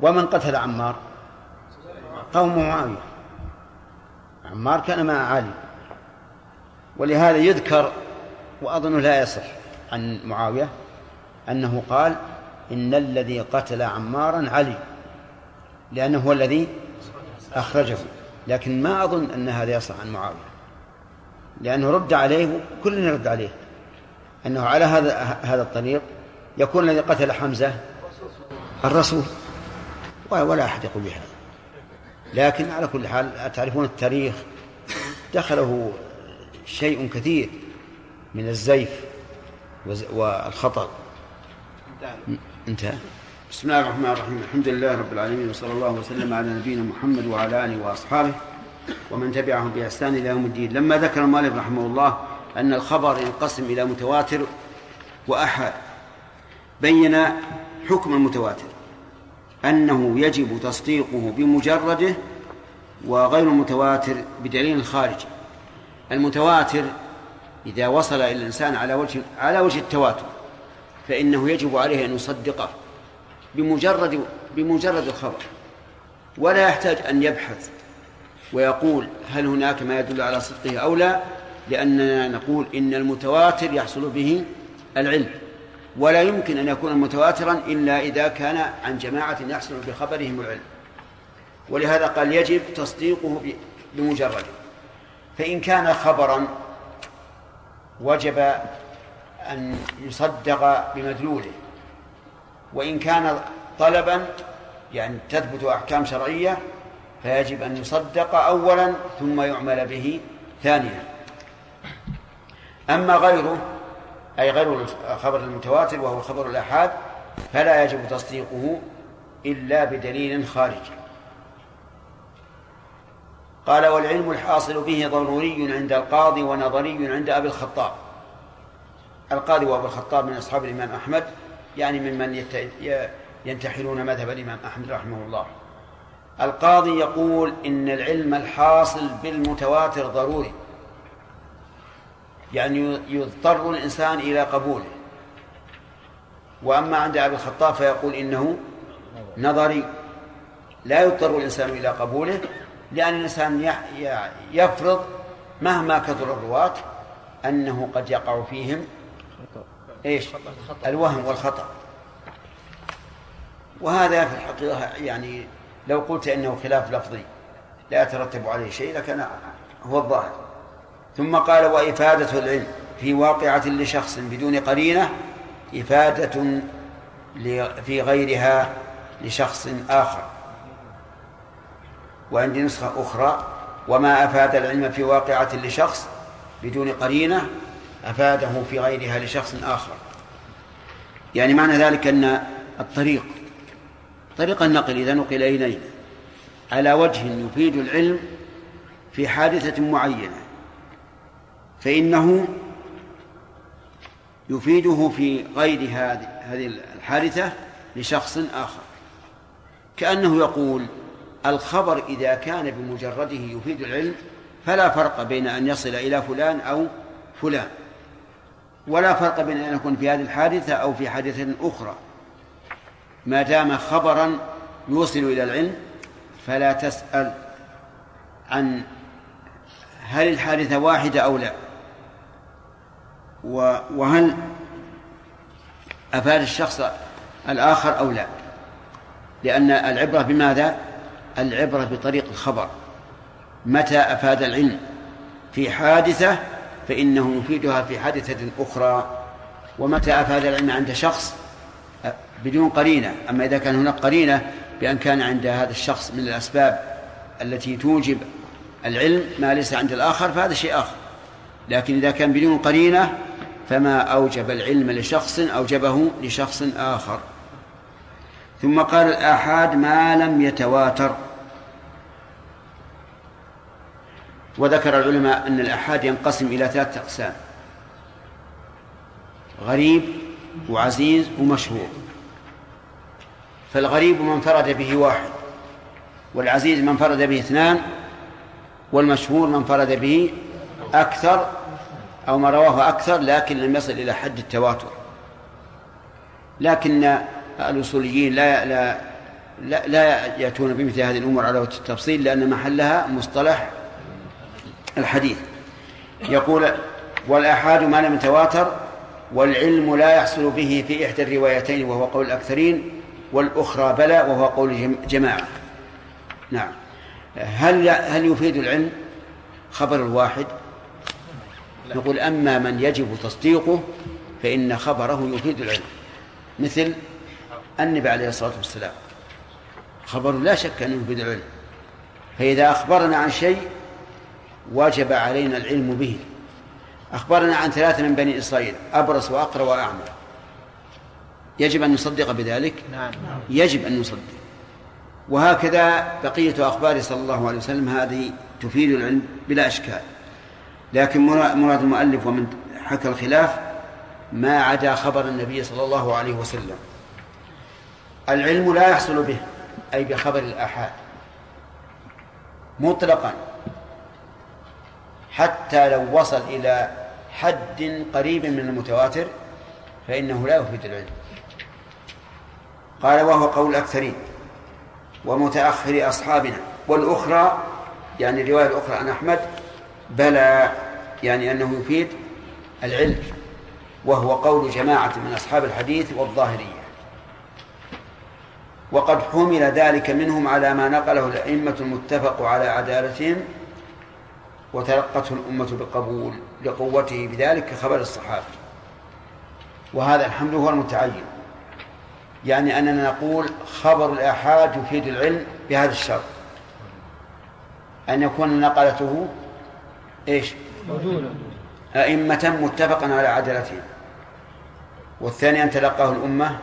ومن قتل عمار؟ قوم معاوية. عمار كان مع علي. ولهذا يذكر وأظن لا يصح عن معاوية أنه قال إن الذي قتل عمارا علي لأنه هو الذي أخرجه. لكن ما أظن أن هذا يصح عن معاوية. لأنه رد عليه كلنا يرد عليه أنه على هذا هذا الطريق. يكون الذي قتل حمزة الرسول. ولا أحد يقول بهذا. لكن على كل حال تعرفون التاريخ؟ دخله شيء كثير من الزيف والخطأ. انتهى. بسم الله الرحمن الرحيم. الحمد لله رب العالمين وصلى الله وسلم على نبينا محمد وعلى آله وأصحابه ومن تبعهم بإحسان إلى يوم الدين. لما ذكر المؤلف رحمه الله أن الخبر ينقسم إلى متواتر واحاد بين حكم المتواتر. أنه يجب تصديقه بمجرده وغير المتواتر بدليل خارجي. المتواتر إذا وصل إلى الإنسان على وجه على وجه التواتر فإنه يجب عليه أن يصدقه بمجرد بمجرد الخبر. ولا يحتاج أن يبحث ويقول هل هناك ما يدل على صدقه أو لا لأننا نقول إن المتواتر يحصل به العلم. ولا يمكن أن يكون متواترا إلا إذا كان عن جماعة يحصل بخبرهم العلم. ولهذا قال يجب تصديقه بمجرده فإن كان خبرا وجب أن يصدق بمدلوله. وإن كان طلبا يعني تثبت أحكام شرعية فيجب أن يصدق أولا ثم يعمل به ثانيا. أما غيره أي غير الخبر المتواتر وهو خبر الآحاد فلا يجب تصديقه إلا بدليل خارجي قال والعلم الحاصل به ضروري عند القاضي ونظري عند أبي الخطاب. القاضي وأبو الخطاب من أصحاب الإمام أحمد يعني ممن ينتحلون مذهب الإمام أحمد رحمه الله. القاضي يقول إن العلم الحاصل بالمتواتر ضروري. يعني يضطر الإنسان إلى قبوله. وأما عند أبي الخطاب فيقول إنه نظري لا يضطر الإنسان إلى قبوله لأن الإنسان يفرض مهما كثر الرواة أنه قد يقع فيهم إيش؟ الوهم والخطأ. وهذا في الحقيقة يعني لو قلت إنه خلاف لفظي لا يترتب عليه شيء لكن هو الظاهر. ثم قال وإفادة العلم في واقعة لشخص بدون قرينة إفادة في غيرها لشخص آخر. وعندي نسخة أخرى وما أفاد العلم في واقعة لشخص بدون قرينة أفاده في غيرها لشخص آخر. يعني معنى ذلك أن الطريق طريق النقل إذا نقل إلينا على وجه يفيد العلم في حادثة معينة. فإنه يفيده في غير هذه الحادثة لشخص آخر. كأنه يقول الخبر إذا كان بمجرده يفيد العلم فلا فرق بين أن يصل إلى فلان أو فلان. ولا فرق بين أن يكون في هذه الحادثة أو في حادثة أخرى. ما دام خبرا يوصل إلى العلم فلا تسأل عن هل الحادثة واحدة أو لا. وهل أفاد الشخص الآخر أو لا؟ لأن العبرة بماذا؟ العبرة بطريق الخبر. متى أفاد العلم؟ في حادثة فإنه يفيدها في حادثة أخرى. ومتى أفاد العلم عند شخص؟ بدون قرينة. أما إذا كان هناك قرينة بأن كان عند هذا الشخص من الأسباب التي توجب العلم ما ليس عند الآخر فهذا شيء آخر. لكن إذا كان بدون قرينة فما أوجب العلم لشخص أوجبه لشخص آخر. ثم قال الآحاد ما لم يتواتر. وذكر العلماء أن الآحاد ينقسم إلى ثلاثة أقسام غريب وعزيز ومشهور. فالغريب من فرد به واحد والعزيز من فرد به اثنان والمشهور من فرد به أكثر أو ما رواه أكثر لكن لم يصل إلى حد التواتر. لكن الأصوليين لا لا لا, لا يأتون بمثل هذه الأمور على وجه التفصيل لأن محلها مصطلح الحديث. يقول والآحاد ما لم يتواتر والعلم لا يحصل به في إحدى الروايتين وهو قول الأكثرين والأخرى بلى وهو قول جماعة. نعم. هل هل يفيد العلم؟ خبر الواحد. نقول أما من يجب تصديقه فإن خبره يفيد العلم. مثل النبي عليه الصلاة والسلام. خبر لا شك أنه يفيد العلم. فإذا أخبرنا عن شيء وجب علينا العلم به. أخبرنا عن ثلاثة من بني إسرائيل أبرص وأقرأ وأعمى. يجب أن نصدق بذلك؟ نعم. يجب أن نصدق. وهكذا بقية أخبار صلى الله عليه وسلم هذه تفيد العلم بلا إشكال. لكن مراد المؤلف ومن حكى الخلاف ما عدا خبر النبي صلى الله عليه وسلم. العلم لا يحصل به أي بخبر الآحاد. مطلقا. حتى لو وصل إلى حد قريب من المتواتر فإنه لا يفيد العلم. قال وهو قول الأكثرين ومتأخر أصحابنا. والأخرى يعني الرواية الأخرى عن أحمد بلى يعني أنه يفيد العلم وهو قول جماعة من أصحاب الحديث والظاهرية. وقد حمل ذلك منهم على ما نقله الأئمة المتفق على عدالتهم وتلقته الأمة بقبول لقوته بذلك كخبر الصحابة. وهذا الحمد هو المتعين. يعني أننا نقول خبر الآحاد يفيد العلم بهذا الشرط. أن يكون نقلته إيش؟ أئمة متفقا على عدالتهم والثاني أن تلقاه الأمة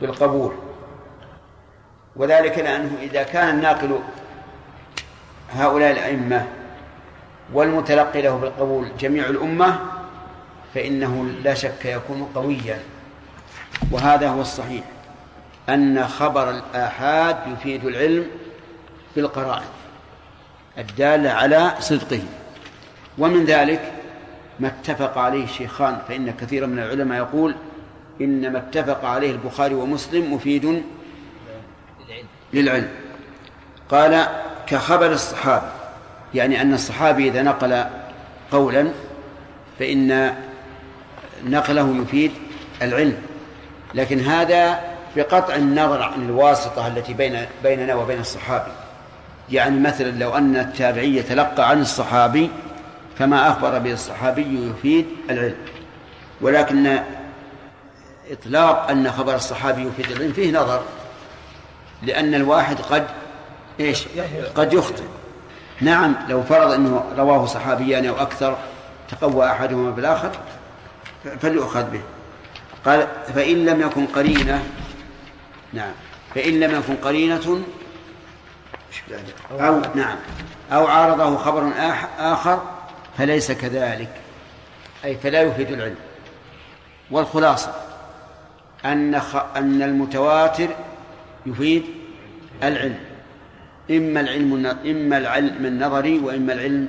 بالقبول. وذلك لأنه إذا كان الناقل هؤلاء الأئمة والمتلقي له بالقبول جميع الأمة فإنه لا شك يكون قويا. وهذا هو الصحيح أن خبر الآحاد يفيد العلم بالقرائن الدالة على صدقه. ومن ذلك ما اتفق عليه الشيخان فإن كثيرا من العلماء يقول إن ما اتفق عليه البخاري ومسلم مفيد للعلم. قال كخبر الصحابي يعني أن الصحابي إذا نقل قولا فإن نقله يفيد العلم. لكن هذا بقطع النظر عن الواسطة التي بين بيننا وبين الصحابي. يعني مثلا لو أن التابعي يتلقى عن الصحابي فما أخبر به الصحابي يفيد العلم. ولكن إطلاق أن خبر الصحابي يفيد العلم فيه نظر لأن الواحد قد إيش؟ قد يخطئ. نعم لو فرض أنه رواه صحابيان أو أكثر تقوى أحدهما بالآخر فليؤخذ به. قال فإن لم يكن قرينة نعم فإن لم يكن قرينة أو نعم أو عارضه خبر آخر فليس كذلك. أي فلا يفيد العلم. والخلاصة أن خ... أن المتواتر يفيد العلم. إما العلم إما العلم النظري وإما العلم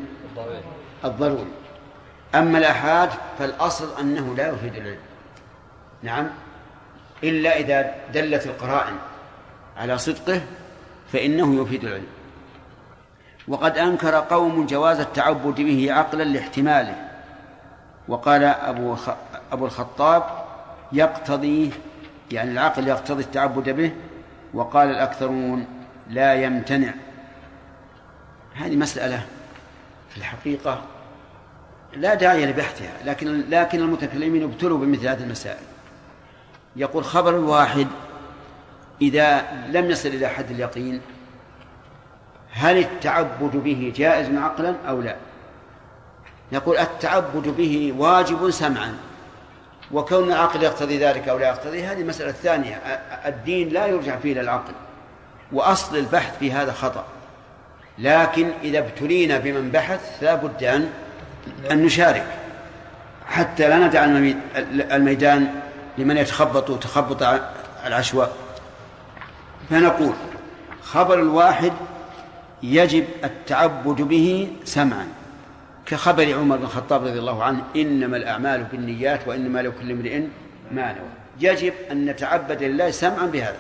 الضروري. أما الآحاد فالأصل أنه لا يفيد العلم. نعم. إلا إذا دلت القرائن على صدقه فإنه يفيد العلم. وقد أنكر قوم جواز التعبد به عقلا لاحتماله. وقال أبو خ... أبو الخطاب يقتضي يعني العقل يقتضي التعبد به وقال الأكثرون لا يمتنع. هذه مسألة في الحقيقة لا داعي لبحثها لكن لكن المتكلمين ابتلوا بمثل هذه المسائل. يقول خبر الواحد إذا لم يصل إلى حد اليقين هل التعبد به جائز عقلا أو لا؟ يقول التعبد به واجب سمعا وكون العقل يقتضي ذلك أو لا يقتضي هذه مسألة ثانية. الدين لا يرجع فيه إلى العقل وأصل البحث في هذا خطأ. لكن إذا ابتلينا بمن بحث لا بد أن أن نشارك. حتى لا ندع المي- الميدان لمن يتخبط تخبط العشواء. فنقول خبر الواحد يجب التعبد به سمعا. كخبر عمر بن الخطاب رضي الله عنه إنما الأعمال بالنيات وإنما لكل امرئ ما نوى. يجب أن نتعبد لله سمعا بهذا.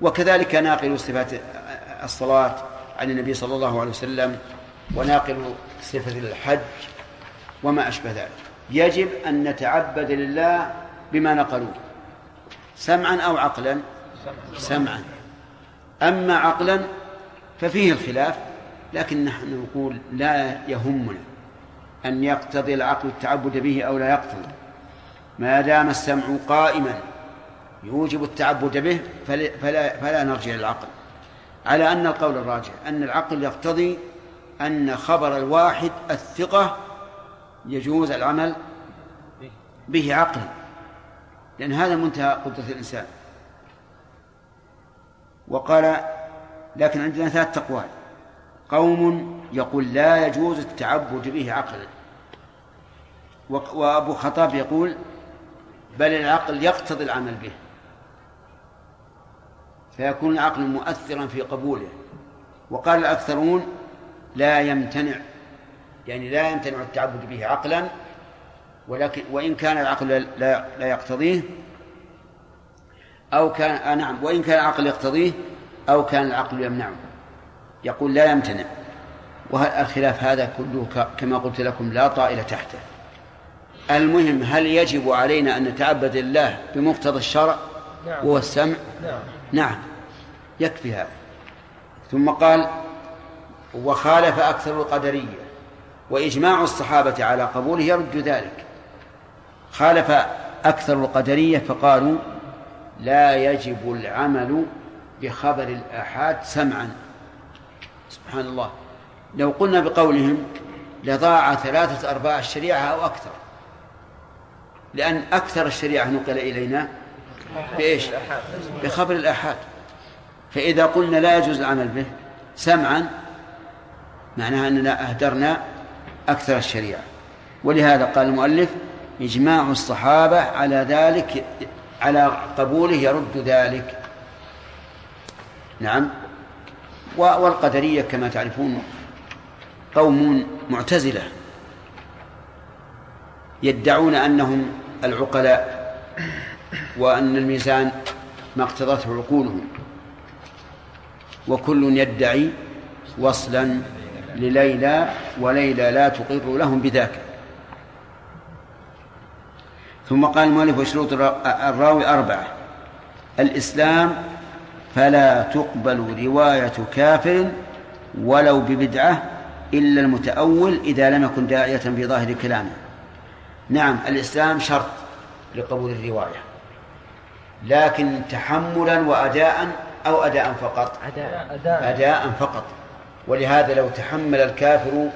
وكذلك ناقل صفات الصلاة عن النبي صلى الله عليه وسلم وناقل صفة الحج وما أشبه ذلك. يجب أن نتعبد لله بما نقلوه سمعا أو عقلا؟ سمعا. أما عقلا ففيه الخلاف لكن نحن نقول لا يهمنا أن يقتضي العقل التعبد به أو لا يقتضي. ما دام السمع قائما يوجب التعبد به فلا, فلا, نرجع للعقل على أن القول الراجح أن العقل يقتضي أن خبر الواحد الثقة يجوز العمل به عقلا. لأن هذا منتهى قدرة الإنسان. وقال لكن عندنا ثلاث أقوال قوم يقول لا يجوز التعبد به عقلا. وأبو خطاب يقول بل العقل يقتضي العمل به. فيكون العقل مؤثرا في قبوله. وقال الأكثرون لا يمتنع يعني لا يمتنع التعبد به عقلا ولكن وإن كان العقل لا, لا يقتضيه أو كان آه نعم وإن كان العقل يقتضيه أو كان العقل يمنعه. يقول لا يمتنع. والخلاف هذا كله كما قلت لكم لا طائل تحته. المهم هل يجب علينا أن نتعبد الله بمقتضى الشرع؟ نعم. وهو السمع؟ نعم. نعم. يكفي هذا. ثم قال وخالف أكثر القدرية وإجماع الصحابة على قبوله يرد ذلك. خالف أكثر القدرية فقالوا لا يجب العمل بخبر الآحاد سمعا. سبحان الله. لو قلنا بقولهم لضاع ثلاثة أرباع الشريعة أو أكثر. لأن أكثر الشريعة نقل إلينا بإيش؟ بخبر الآحاد. فإذا قلنا لا يجوز العمل به سمعا معناها أننا أهدرنا أكثر الشريعة. ولهذا قال المؤلف إجماع الصحابة على ذلك على قبوله يرد ذلك. نعم. والقدرية كما تعرفون قوم معتزلة يدعون أنهم العقلاء وأن الميزان ما اقتضته عقولهم. وكل يدعي وصلا لليلى وليلى لا تقر لهم بذاك. ثم قال المؤلف وشروط الرا- الراوي أربعة الإسلام فلا تقبل رواية كافر ولو ببدعة إلا المتأول إذا لم يكن داعية بظاهر كلامه. نعم الإسلام شرط لقبول الرواية لكن تحملا وأداء أو أداء فقط؟ أداء أداء أداء فقط. ولهذا لو تحمل الكافر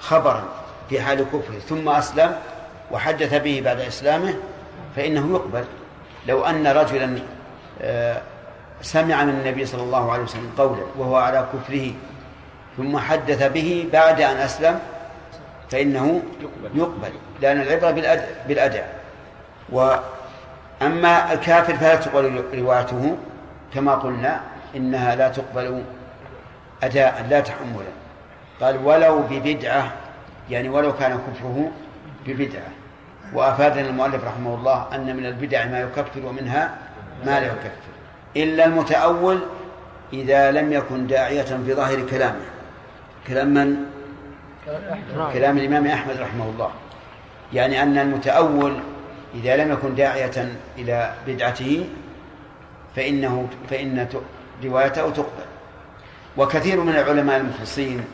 خبرا في حال كفره ثم أسلم وحدث به بعد إسلامه فإنه يقبل. لو أن رجلا آه، سمع من النبي صلى الله عليه وسلم قولا وهو على كفره ثم حدث به بعد أن أسلم فإنه يقبل لأن العبرة بالأد- بالأداء وأما الكافر فلا تقبل روايته كما قلنا إنها لا تقبل أداء لا تحملا قال ولو ببدعة يعني ولو كان كفره ببدعة. وأفادنا المؤلف رحمه الله أن من البدع ما يكفر ومنها ما لا يكفر. إلا المتأول إذا لم يكن داعية في ظاهر كلامه. كلام من؟ كلام الإمام أحمد رحمه الله. يعني أن المتأول إذا لم يكن داعية إلى بدعته فإنه فإن روايته تقبل. وكثير من العلماء المخلصين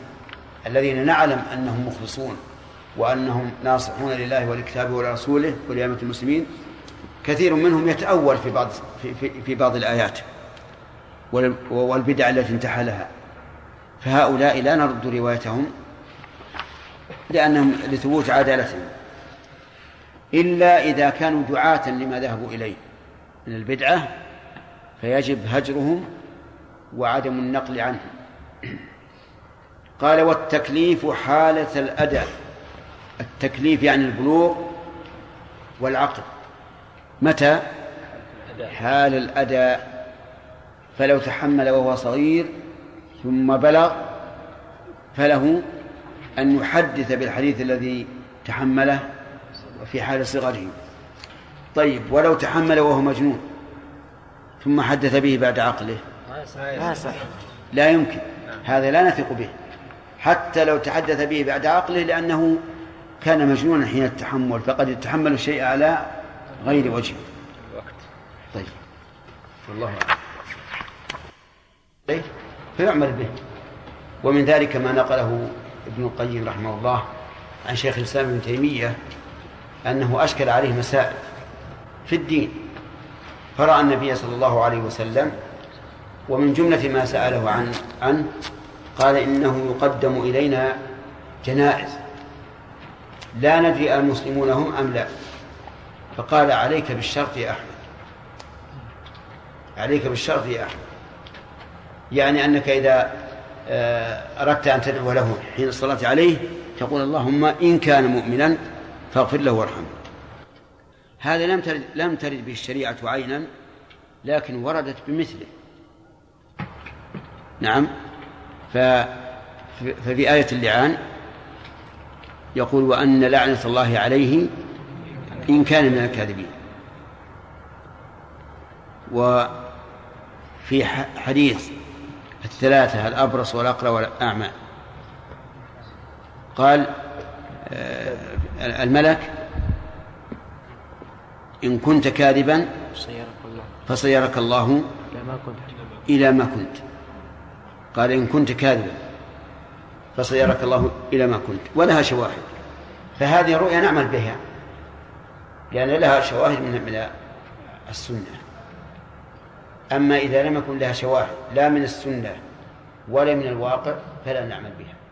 الذين نعلم أنهم مخلصون وأنهم ناصحون لله ولكتابه ولرسوله ولأئمة المسلمين كثير منهم يتأول في بعض في, في, في بعض الآيات وال- والبدع التي انتحلها. فهؤلاء لا نرد روايتهم لأنهم لثبوت عدالتهم. إلا إذا كانوا دعاة لما ذهبوا إليه من البدعة فيجب هجرهم وعدم النقل عنهم. قال والتكليف حالة الأداء. التكليف يعني البلوغ والعقل. متى؟ حال الأداء. فلو تحمل وهو صغير ثم بلغ فله أن يحدث بالحديث الذي تحمله في حال صغره. طيب ولو تحمل وهو مجنون ثم حدث به بعد عقله. لا يمكن. هذا لا نثق به. حتى لو تحدث به بعد عقله لأنه كان مجنونا حين التحمل فقد يتحمل الشيء على غير وجهه طيب. والله أعلم. طيب. فيعمل به. ومن ذلك ما نقله ابن القيم رحمه الله عن شيخ الإسلام ابن تيمية أنه أشكل عليه مسائل في الدين. فرأى النبي صلى الله عليه وسلم ومن جملة ما سأله عن عنه قال إنه يقدم إلينا جنائز. لا ندري المسلمون هم أم لا. فقال عليك بالشرط يا أحمد. عليك بالشرط يا أحمد. يعني أنك إذا آه، أردت أن تدعو له حين الصلاة عليه تقول اللهم إن كان مؤمنا فاغفر له وارحمه. هذا لم ترد لم ترد به الشريعة عينا لكن وردت بمثله. نعم. ف ففي آية اللعان يقول وأن لعنة الله عليه إن كان من الكاذبين. وفي حديث الثلاثة الأبرص والأقرع والأعمى. قال آه، الملك إن كنت كاذبا فصيرك الله إلى ما كنت. قال إن كنت كاذبا فصيرك الله إلى ما كنت. ولها شواهد فهذه الرؤيا نعمل بها. لأن لها شواهد من السنة. أما إذا لم يكن لها شواهد لا من السنة ولا من الواقع فلا نعمل بها.